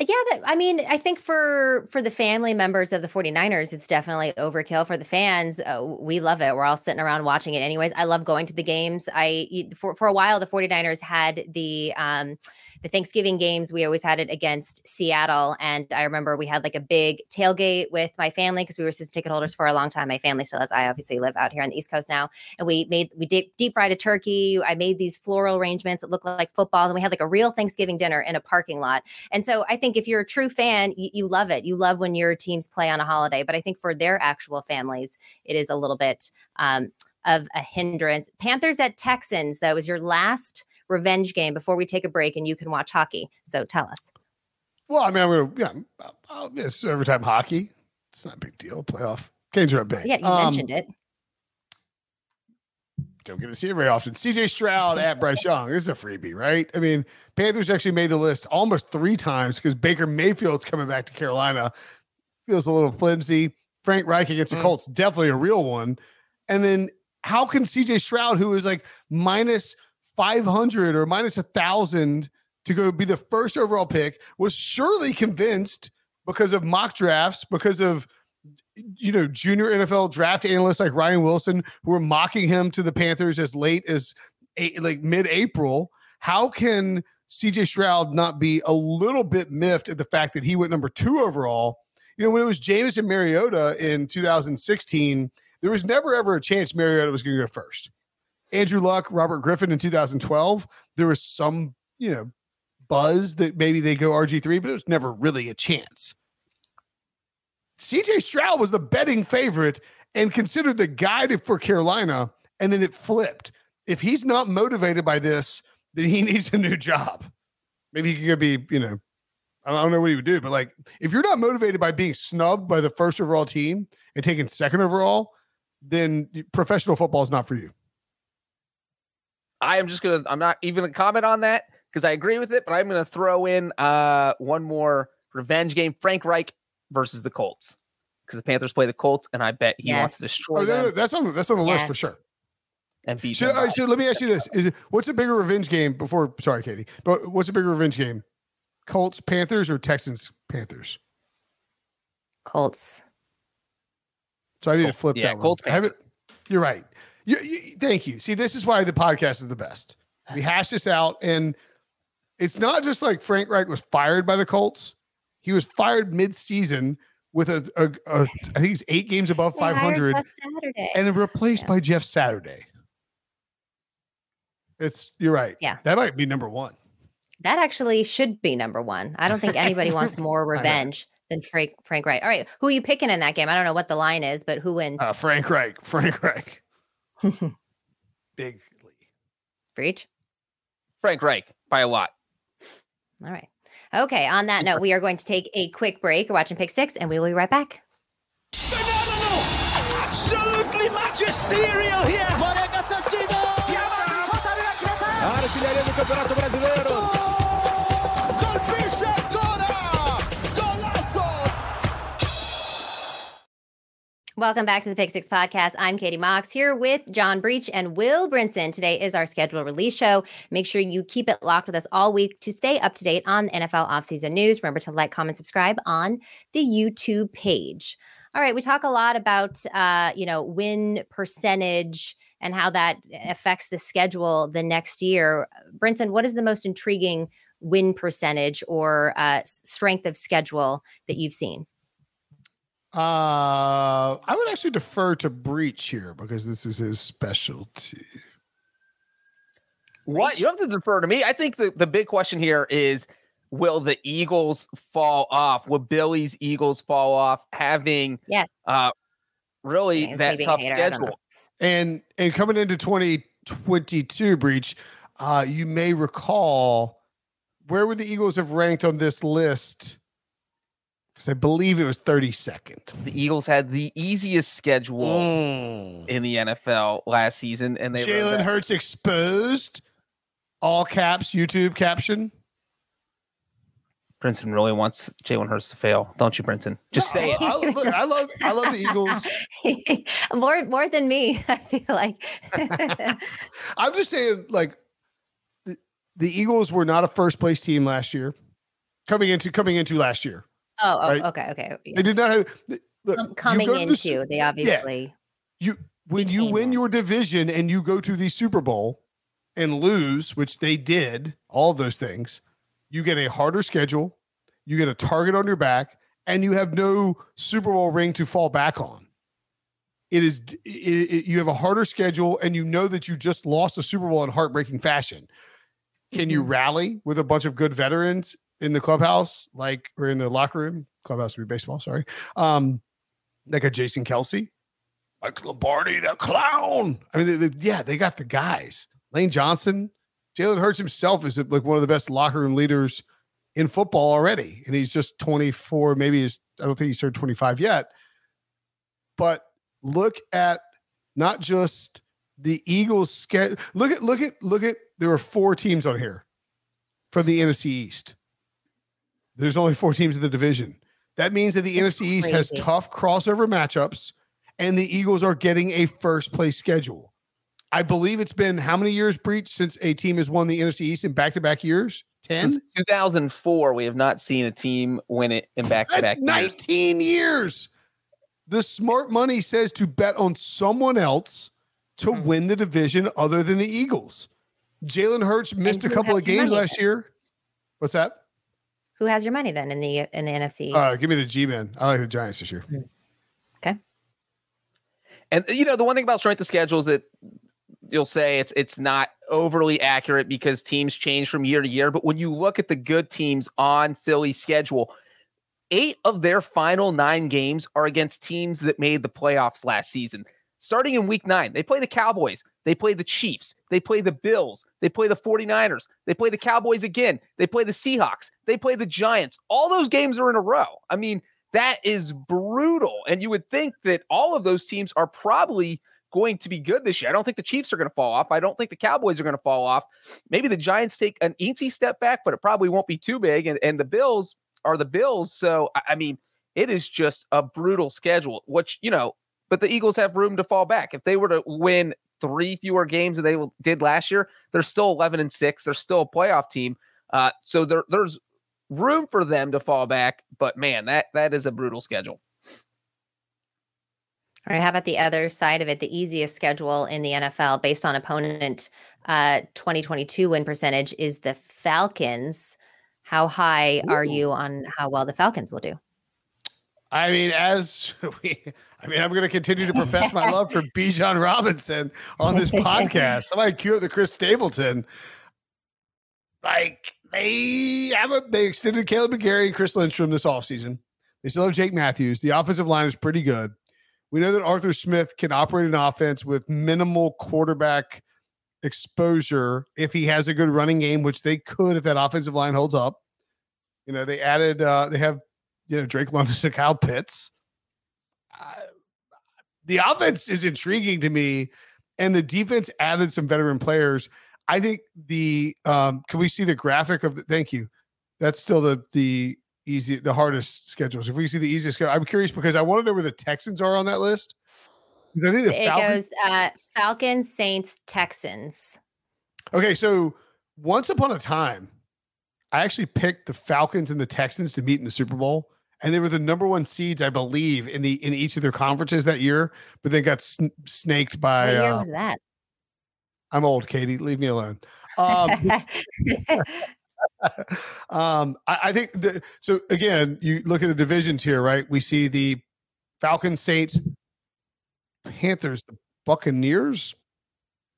yeah that i mean i think for for the family members of the 49ers it's definitely overkill for the fans uh, we love it. We're all sitting around watching it anyways. I love going to the games. I for, for a while the 49ers had the um the Thanksgiving games, we always had it against Seattle. And I remember we had like a big tailgate with my family because we were season ticket holders for a long time. My family still has. I obviously live out here on the East Coast now. And we made, we deep, deep fried a turkey. I made these floral arrangements that looked like footballs. And we had like a real Thanksgiving dinner in a parking lot. And so I think if you're a true fan, you, you love it. You love when your teams play on a holiday. But I think for their actual families, it is a little bit um, of a hindrance. Panthers at Texans, that was your last revenge game before we take a break and you can watch hockey. So tell us. Well, I mean, I'm gonna yeah, I'll miss every time hockey. It's not a big deal. Playoff games are a big. Yeah, you um, mentioned it. Don't get to see it very often. CJ Stroud at Bryce Young. This is a freebie, right? I mean, Panthers actually made the list almost three times because Baker Mayfield's coming back to Carolina. Feels a little flimsy. Frank Reich against the mm. Colts, definitely a real one. And then how can CJ Stroud, who is like minus 500 or minus a thousand to go be the first overall pick was surely convinced because of mock drafts, because of you know junior NFL draft analysts like Ryan Wilson who were mocking him to the Panthers as late as eight, like mid-April. How can CJ Stroud not be a little bit miffed at the fact that he went number two overall? You know, when it was Jameis and Mariota in 2016, there was never ever a chance Mariota was going to go first. Andrew Luck, Robert Griffin in 2012, there was some, you know, buzz that maybe they go RG3, but it was never really a chance. CJ Stroud was the betting favorite and considered the guy for Carolina, and then it flipped. If he's not motivated by this, then he needs a new job. Maybe he could be, you know, I don't know what he would do, but like if you're not motivated by being snubbed by the first overall team and taking second overall, then professional football is not for you. I am just gonna. I'm not even gonna comment on that because I agree with it, but I'm gonna throw in uh one more revenge game: Frank Reich versus the Colts because the Panthers play the Colts, and I bet he yes. wants to destroy oh, them. That's on that's on the list for sure. And beat. So, so let me ask you this: Is, What's a bigger revenge game? Before, sorry, Katie, but what's a bigger revenge game? Colts Panthers or Texans Panthers? Colts. So I need Colts. to flip yeah, that one. Colts. You're right. You, you, thank you. See, this is why the podcast is the best. We hash this out, and it's not just like Frank Reich was fired by the Colts. He was fired mid-season with a, a, a I think he's eight games above 500 and replaced yeah. by Jeff Saturday. It's you're right. Yeah, that might be number one. That actually should be number one. I don't think anybody wants more revenge than Frank Frank Reich. All right, who are you picking in that game? I don't know what the line is, but who wins? Uh, Frank Reich. Frank Reich. Bigly. Breech? Frank Reich by a lot. All right. Okay. On that note, we are going to take a quick break. We're watching Pick Six, and we will be right back. Phenomenal! Absolutely magisterial here! Welcome back to the Pick Six Podcast. I'm Katie Mox here with John Breech and Will Brinson. Today is our scheduled release show. Make sure you keep it locked with us all week to stay up to date on NFL offseason news. Remember to like, comment, subscribe on the YouTube page. All right, we talk a lot about uh, you know win percentage and how that affects the schedule the next year. Brinson, what is the most intriguing win percentage or uh, strength of schedule that you've seen? Uh, I would actually defer to Breech here because this is his specialty. What you have to defer to me? I think the, the big question here is will the Eagles fall off? Will Billy's Eagles fall off having yes uh really that tough schedule? And and coming into 2022 Breech, uh you may recall where would the Eagles have ranked on this list I believe it was 32nd. The Eagles had the easiest schedule Mm. in the NFL last season, and they wrote Jalen that- Hurts exposed. All caps YouTube caption. Brinson really wants Jalen Hurts to fail, don't you, Brinson? Just say it. I, I- look, I love I love the Eagles. more more than me, I feel like. I'm just saying, like the, the Eagles were not a first place team last year. Coming into coming into last year, oh, oh Right. okay, okay. yeah. they did not have. Look, Coming into. the they obviously. you when you win that. your division and you go to the Super Bowl and lose, which they did, all those things, you get a harder schedule, you get a target on your back, and you have no Super Bowl ring to fall back on. It is it, it- you have a harder schedule, and you know that you just lost a Super Bowl in heartbreaking fashion. Can you mm-hmm. rally with a bunch of good veterans in the clubhouse, like or in the locker room? Clubhouse would be baseball, sorry. Um, like a Jason Kelce, like Lombardi, the clown. I mean, they, they- yeah, they got the guys. Lane Johnson, Jalen Hurts himself is like one of the best locker room leaders in football already, and he's just 24. Maybe he's I don't think he's turned 25 yet. But look at not just the Eagles. Ske- look at look at look at. There were four teams on here from the NFC East. There's only four teams in the division. That means that the It's NFC East has tough crossover matchups, and the Eagles are getting a first place schedule. I believe it's been how many years Breech since a team has won the NFC East in back to back years? 10? Since 2004, we have not seen a team win it in back-to-back years. 19 years. The smart money says to bet on someone else to Hmm. win the division other than the Eagles. Jalen Hurts missed a couple of games last year. What's that? Who has your money then in the in the NFC? Uh, give me the G man. I like the Giants this year. okay. And you know, the one thing about strength of schedule is that you'll say it's it's not overly accurate because teams change from year to year. But when you look at the good teams on Philly's schedule, eight of their final nine games are against teams that made the playoffs last season. Starting in week nine, they play the Cowboys, they play the Chiefs, they play the Bills, they play the 49ers, they play the Cowboys again, they play the Seahawks, they play the Giants. All those games are in a row. I mean, that is brutal. And you would think that all of those teams are probably going to be good this year. I don't think the Chiefs are going to fall off. I don't think the Cowboys are going to fall off. Maybe the Giants take an easy step back, but it probably won't be too big. And, and the Bills are the Bills. So, I- I mean, it is just a brutal schedule, which, you know, but the Eagles have room to fall back. If they were to win three fewer games than they did last year, they're still 11 and six. They're still a playoff team. Uh, so there, there's room for them to fall back. But man, that that is a brutal schedule. All right. How about the other side of it? The easiest schedule in the NFL based on opponent uh 2022 win percentage is the Falcons. How high are you on how well the Falcons will do? I mean, as we, I mean, I'm going to continue to profess my love for Bijan Robinson on this podcast. Somebody cue up the Chris Stapleton. Like they have a, they extended Kaleb McGary and Chris Lindstrom this offseason. They still have Jake Matthews. The offensive line is pretty good. We know that Arthur Smith can operate an offense with minimal quarterback exposure if he has a good running game, which they could if that offensive line holds up. You know, they added, uh, they have you know Drake London to Kyle Pitts. The offense is intriguing to me, and the defense added some veteran players. I think the um, can we see the graphic of the thank you. That's still the the easy the hardest schedules. If we see the easiest schedule, I'm curious because I want to know where the Texans are on that list. 'Cause I think the It Falcons- goes uh Falcons, Saints, Texans. Okay, so once upon a time, I actually picked the Falcons and the Texans to meet in the Super Bowl, and they were the number one seeds, I believe, in the in each of their conferences that year. But they got sn- snaked by. What year uh, was that? I'm old, Katie. Leave me alone. Um, um, I, I think the, so. Again, you look at the divisions here, right? We see the Falcons, Saints, Panthers, the Buccaneers.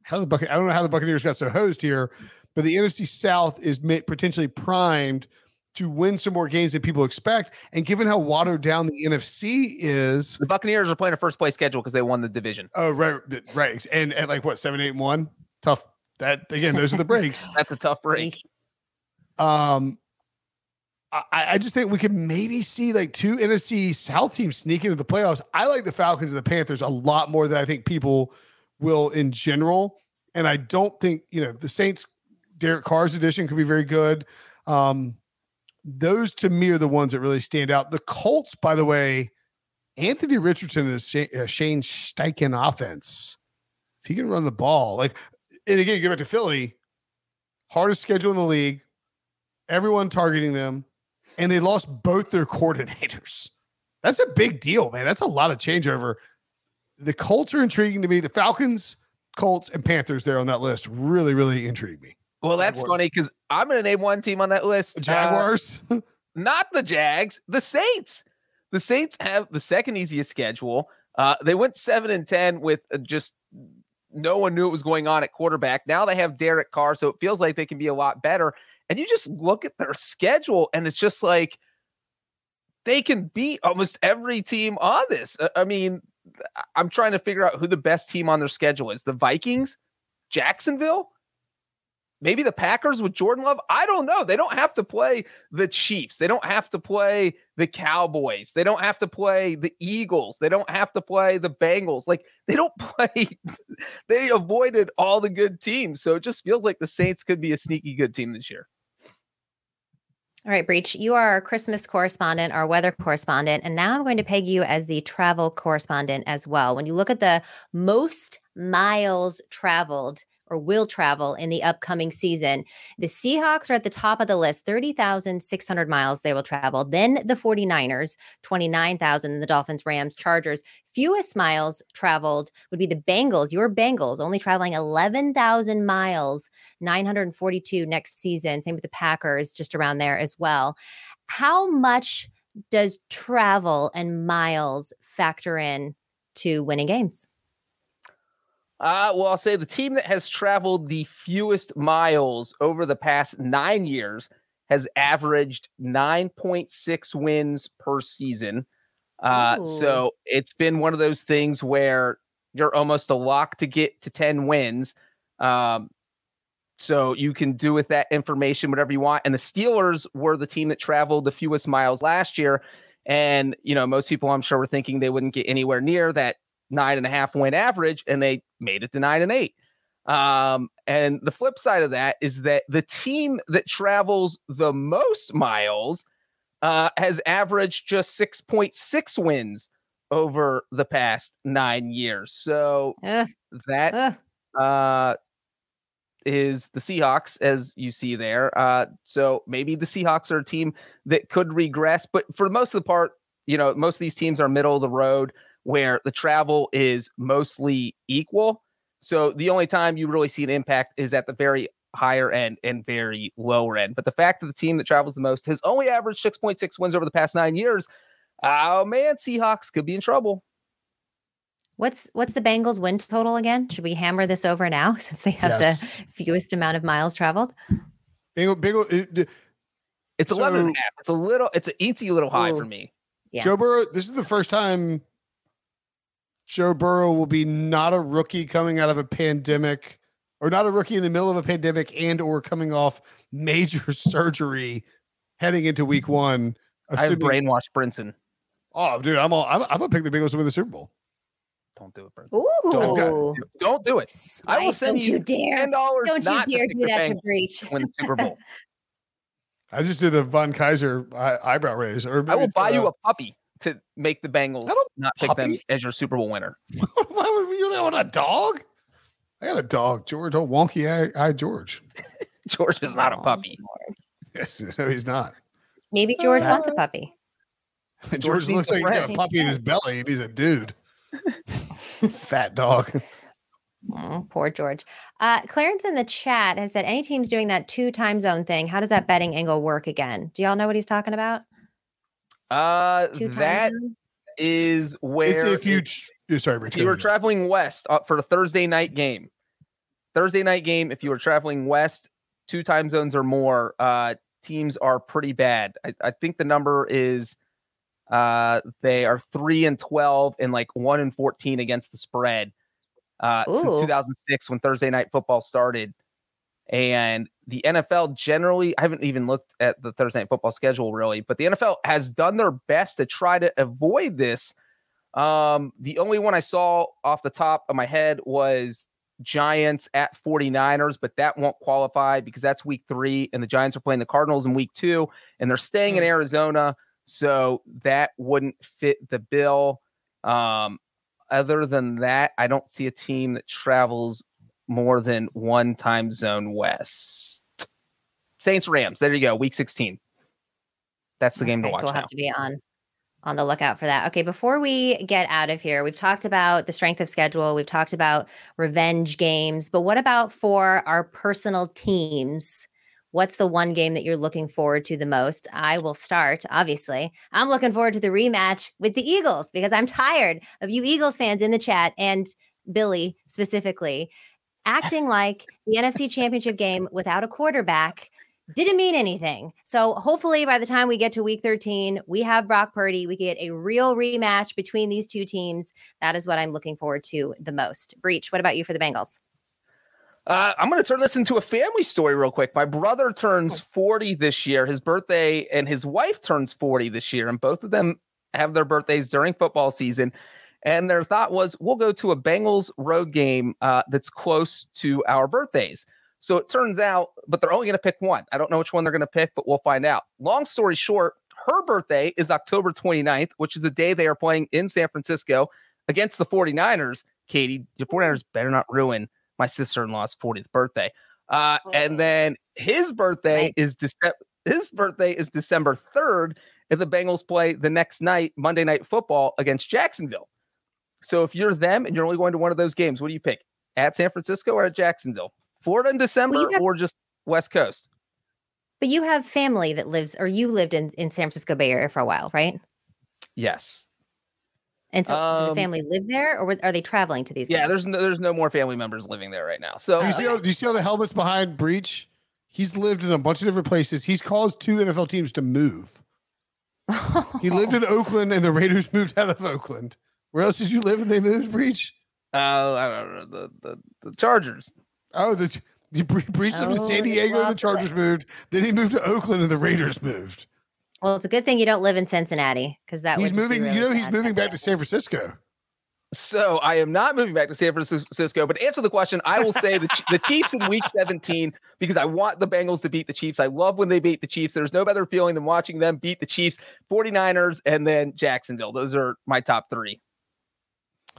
How the Buc- I don't know how the Buccaneers got so hosed here, but the NFC South is potentially primed to win some more games than people expect. And given how watered down the NFC is, The Buccaneers are playing a first place schedule because they won the division. oh right, right, and at like what seven, eight, one, tough. That again, those are the breaks. That's a tough break. Um, I, I just think we could maybe see like two NFC South teams sneak into the playoffs. I like the Falcons and the Panthers a lot more than I think people will in general. And I don't think, you know, the Saints, Derek Carr's addition could be very good. Um, those to me are the ones that really stand out. The Colts, by the way, Anthony Richardson uh, Shane Steichen offense. If he can run the ball, like, and again, you get back to Philly, hardest schedule in the league, everyone targeting them, and they lost both their coordinators. That's a big deal, man. That's a lot of changeover. The Colts are intriguing to me. The Falcons, Colts, and Panthers there on that list really, really intrigue me. Well, that's Jaguars. funny because I'm going to name one team on that list. The Jaguars. Uh, not the Jags, the Saints. The Saints have the second easiest schedule. Uh, they went seven and ten with uh, just no one knew what was going on at quarterback. Now they have Derek Carr, so it feels like they can be a lot better. And you just look at their schedule, and it's just like they can beat almost every team on this. Uh, I mean, I'm trying to figure out who the best team on their schedule is. The Vikings, Jacksonville, maybe the Packers with Jordan Love. I don't know. They don't have to play the Chiefs. They don't have to play the Cowboys. They don't have to play the Eagles. They don't have to play the Bengals. Like they don't play. they avoided all the good teams. So it just feels like the Saints could be a sneaky good team this year. All right, Breech, you are our Christmas correspondent, our weather correspondent, and now I'm going to peg you as the travel correspondent as well. When you look at the most miles traveled or will travel in the upcoming season. The Seahawks are at the top of the list, 30,600 miles they will travel. Then the 49ers, 29,000, the Dolphins, Rams, Chargers. Fewest miles traveled would be the Bengals, your Bengals, only traveling 11,000 miles, 942 next season. Same with the Packers, just around there as well. How much does travel and miles factor in to winning games? Uh, well, I'll say the team that has traveled the fewest miles over the past nine years has averaged 9.6 wins per season. Uh, so it's been one of those things where you're almost a lock to get to 10 wins. Um, so you can do with that information whatever you want. And the Steelers were the team that traveled the fewest miles last year. And, you know, most people I'm sure were thinking they wouldn't get anywhere near that nine and a half win average, and they made it to nine and eight. Um, and the flip side of that is that the team that travels the most miles uh, has averaged just 6.6 wins over the past nine years. So uh, that uh, is the Seahawks, as you see there. Uh, so maybe the Seahawks are a team that could regress, but for most of the part, you know, most of these teams are middle of the road where the travel is mostly equal. So the only time you really see an impact is at the very higher end and very lower end. But the fact that the team that travels the most has only averaged 6.6 wins over the past nine years, oh man, Seahawks could be in trouble. What's what's the Bengals win total again? Should we hammer this over now since they have yes. the fewest amount of miles traveled? Bengal, Bengal, it, uh, it's so, 11 and a half. It's a little, it's an easy little high for me. Yeah. Joe Burrow, this is the first time Joe Burrow will be not a rookie coming out of a pandemic or not a rookie in the middle of a pandemic and or coming off major surgery heading into week one. Assuming, I have brainwashed Brinson. Oh, dude, I'm all I'm, I'm gonna pick the Bengals to win the Super Bowl. Don't do it, Brinson. Ooh. Don't, don't do it. Spike, I will send don't you, dare. Don't you dare do that to Breech. Win the Super Bowl. I just did the Von Kaiser uh, eyebrow raise. Or I will buy you uh, a puppy to make the Bengals not pick puppy? them as your Super Bowl winner. Why would you want a dog? I got a dog, George. Oh, wonky eye, eye George. George is not a puppy. no, he's not. Maybe George uh, wants a puppy. George, George looks like he's got a puppy in his belly, and he's a dude. Fat dog. Oh, poor George. Uh, Clarence in the chat has said any teams doing that two time zone thing, how does that betting angle work again? Do y'all know what he's talking about? Uh, that is where it's if you it, sorry, if you were traveling west uh, for a Thursday night game. Thursday night game, if you were traveling west, two time zones or more, uh, teams are pretty bad. I, I think the number is uh, they are three and twelve and like one and fourteen against the spread uh, since 2006 when Thursday night football started. And the NFL generally, I haven't even looked at the Thursday night football schedule really, but the NFL has done their best to try to avoid this. Um, the only one I saw off the top of my head was Giants at 49ers, but that won't qualify because that's week three, and the Giants are playing the Cardinals in week two, and they're staying in Arizona. So that wouldn't fit the bill. Um, other than that, I don't see a team that travels more than one time zone west. Saints Rams. There you go. Week 16. That's the game to watch. So we'll now. have to be on on the lookout for that. Okay, before we get out of here, we've talked about the strength of schedule, we've talked about revenge games, but what about for our personal teams? What's the one game that you're looking forward to the most? I will start, obviously. I'm looking forward to the rematch with the Eagles because I'm tired of you Eagles fans in the chat and Billy specifically acting like the NFC Championship game without a quarterback didn't mean anything. So hopefully by the time we get to week 13, we have Brock Purdy. We get a real rematch between these two teams. That is what I'm looking forward to the most. Breech, what about you for the Bengals? Uh, I'm going to turn this into a family story real quick. My brother turns 40 this year. His birthday and his wife turns 40 this year, and both of them have their birthdays during football season. And their thought was, we'll go to a Bengals road game uh, that's close to our birthdays. So it turns out, but they're only going to pick one. I don't know which one they're going to pick, but we'll find out. Long story short, her birthday is October 29th, which is the day they are playing in San Francisco against the 49ers. Katie, the 49ers better not ruin my sister-in-law's 40th birthday. Uh, and then his birthday is December. His birthday is December 3rd, and the Bengals play the next night, Monday Night Football against Jacksonville. So if you're them and you're only going to one of those games, what do you pick? At San Francisco or at Jacksonville? Florida in December you have- or just West Coast? But you have family that lives, or you lived in, in San Francisco Bay Area for a while, right? Yes. And so does Um, the family live there or are they traveling to these Yeah, games? there's no, there's no more family members living there right now. So Do you, see all, do you see all the helmets behind Breech? He's lived in a bunch of different places. He's caused two NFL teams to move. He lived in Oakland, and the Raiders moved out of Oakland. Where else did you live when they moved, Breech? uh, I don't know the, the the Chargers. Oh, the the Bre- Breech lived in Oh, San Diego, and the swapped Chargers moved. Then he moved to Oakland, and the Raiders moved. Well, it's a good thing you don't live in Cincinnati because that he's would just be moving. really you know, he's moving back to San Francisco. So I am not moving back to San Francisco. But to answer the question, I will say the, the Chiefs in Week 17 because I want the Bengals to beat the Chiefs. I love when they beat the Chiefs. There's no better feeling than watching them beat the Chiefs, 49ers, and then Jacksonville. Those are my top three.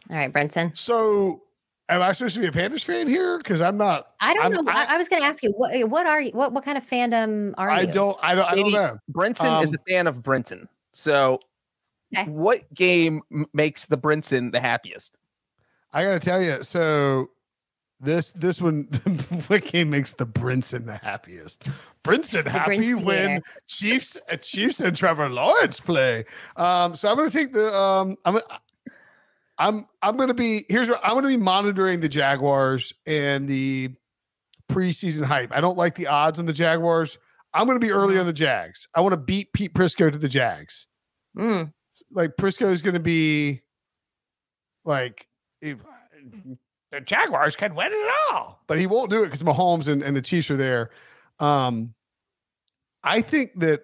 All right, Brinson. So, am I supposed to be a Panthers fan here? Because I'm not. I don't I'm- know. I, I was going to ask you what what are you what what kind of fandom are I you? don't. I don't. I don't Katie, know. Brinson is Um, a fan of Brinson. So Okay. what game makes the Brinson the happiest? I gotta tell you. So this this one, what game makes the Brinson the happiest? Brinson happy Brinson. when Chiefs uh, Chiefs and Trevor Lawrence play. Um, so I'm gonna take the um, I'm I'm I'm gonna be here's what I'm gonna be monitoring the Jaguars and the preseason hype. I don't like the odds on the Jaguars. I'm gonna be early on the Jags. I want to beat Pete Prisco to the Jags. Mm. Like Prisco is going to be like if the Jaguars can win it all, but he won't do it because Mahomes and, and the Chiefs are there. Um, I think that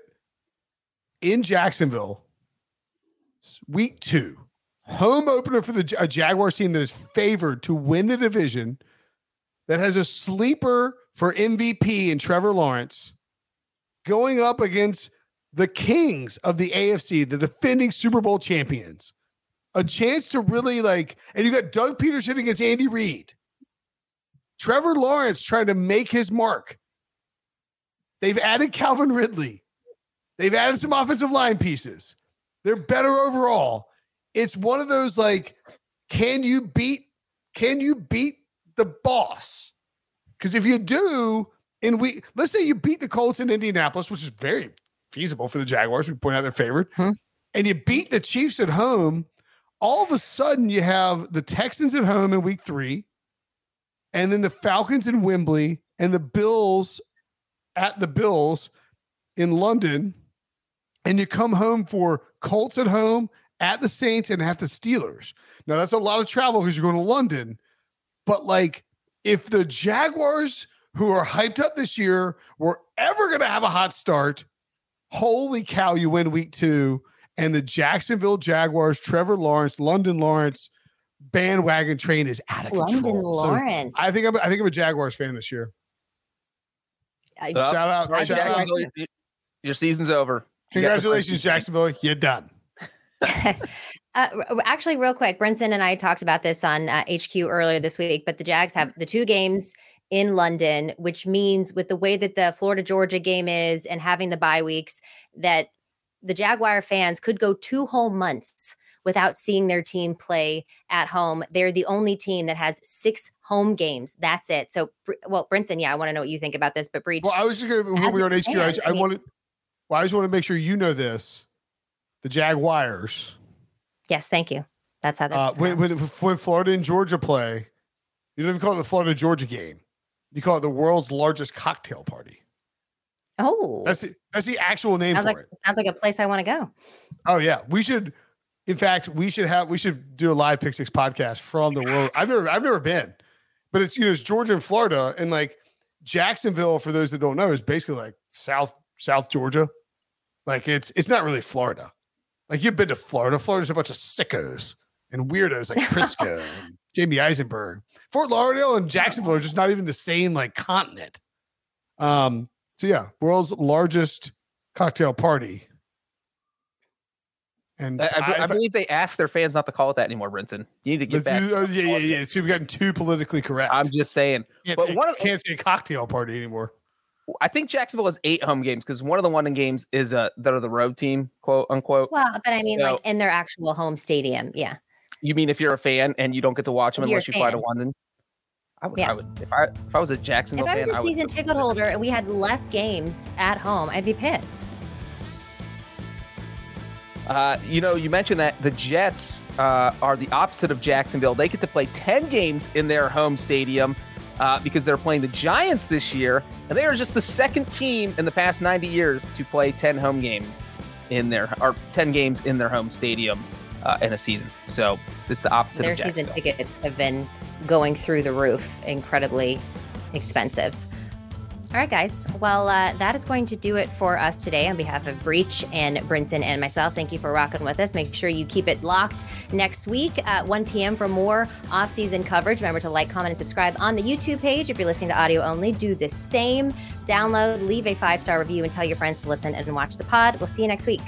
in Jacksonville, week two, home opener for the a Jaguars team that is favored to win the division, that has a sleeper for MVP in Trevor Lawrence, going up against the kings of the AFC, the defending Super Bowl champions. A chance to really like, and you got Doug Pederson against Andy Reid. Trevor Lawrence trying to make his mark. They've added Calvin Ridley. They've added some offensive line pieces. They're better overall. It's one of those like, can you beat, can you beat the boss? Because if you do, and we let's say you beat the Colts in Indianapolis, which is very feasible for the Jaguars. We point out they're favored, Hmm. and you beat the Chiefs at home. All of a sudden, you have the Texans at home in Week Three, and then the Falcons in Wembley, and the Bills at the Bills in London, and you come home for Colts at home, at the Saints, and at the Steelers. Now that's a lot of travel because you're going to London, but like if the Jaguars who are hyped up this year were ever going to have a hot start. Holy cow, you win week two. And the Jacksonville Jaguars, Trevor Lawrence, London Lawrence bandwagon train is out of London control. So Lawrence. I think I'm I think I'm a Jaguars fan this year. I- shout out, Right, shout out. Your- Your season's over. You got the Congratulations, Jacksonville. You're done. Uh, actually, real quick, Brinson and I talked about this on uh, HQ earlier this week, but the Jags have the two games in London, which means with the way that the Florida Georgia game is and having the bye weeks, that the Jaguar fans could go two whole months without seeing their team play at home. They're the only team that has six home games. That's it. So, well, Brinson, yeah, I want to know what you think about this, but Breech. Well, I was just going to, when we were on HQ, I, I I mean- wanted, well, I just want to make sure you know this. The Jaguars, yes, thank you. That's how that's uh, when, when, when Florida and Georgia play, you don't even call it the Florida Georgia game. You call it the world's largest cocktail party. Oh, That's the, that's the actual name sounds like it. sounds like a place I want to go. Oh yeah, we should. In fact, we should have we should do a live Pick Six podcast from the world. I've never I've never been, but it's you know it's Georgia and Florida and like Jacksonville. For those that don't know, is basically like South South Georgia. Like it's it's not really Florida. Like you've been to Florida. Florida's a bunch of sickos and weirdos like Prisco and Jamey Eisenberg. Fort Lauderdale and Jacksonville are just not even the same like continent. Um. So yeah, world's largest cocktail party. And I, I, I believe they asked their fans not to call it that anymore, Brinson. You need to get back. do- oh, yeah, yeah, yeah. So we've gotten too politically correct. I'm just saying. can't, but say, one of- can't say cocktail party anymore. I think Jacksonville has eight home games because one of the London games is uh they're the road team, quote unquote. Well, but I mean, like in their actual home stadium. Yeah. You mean if you're a fan and you don't get to watch them If unless you fly to. London? I would, Yeah. I would if I if I was a Jacksonville If I was fan, a would season go- ticket holder and we had less games at home, I'd be pissed. Uh, you know, you mentioned that the Jets uh, are the opposite of Jacksonville. They get to play 10 games in their home stadium uh, because they're playing the Giants this year. And they are just the second team in the past 90 years to play 10 home games in their, or 10 games in their home stadium uh, in a season. So it's the opposite Their season tickets have been going through the roof, incredibly expensive. All right, guys. Well, uh, that is going to do it for us today. On behalf of Breech and Brinson and myself, thank you for rocking with us. Make sure you keep it locked next week at 1 p.m. for more off-season coverage. Remember to like, comment, and subscribe on the YouTube page. If you're listening to audio only, do the same. Download, leave a five-star review, and tell your friends to listen and watch the pod. We'll see you next week.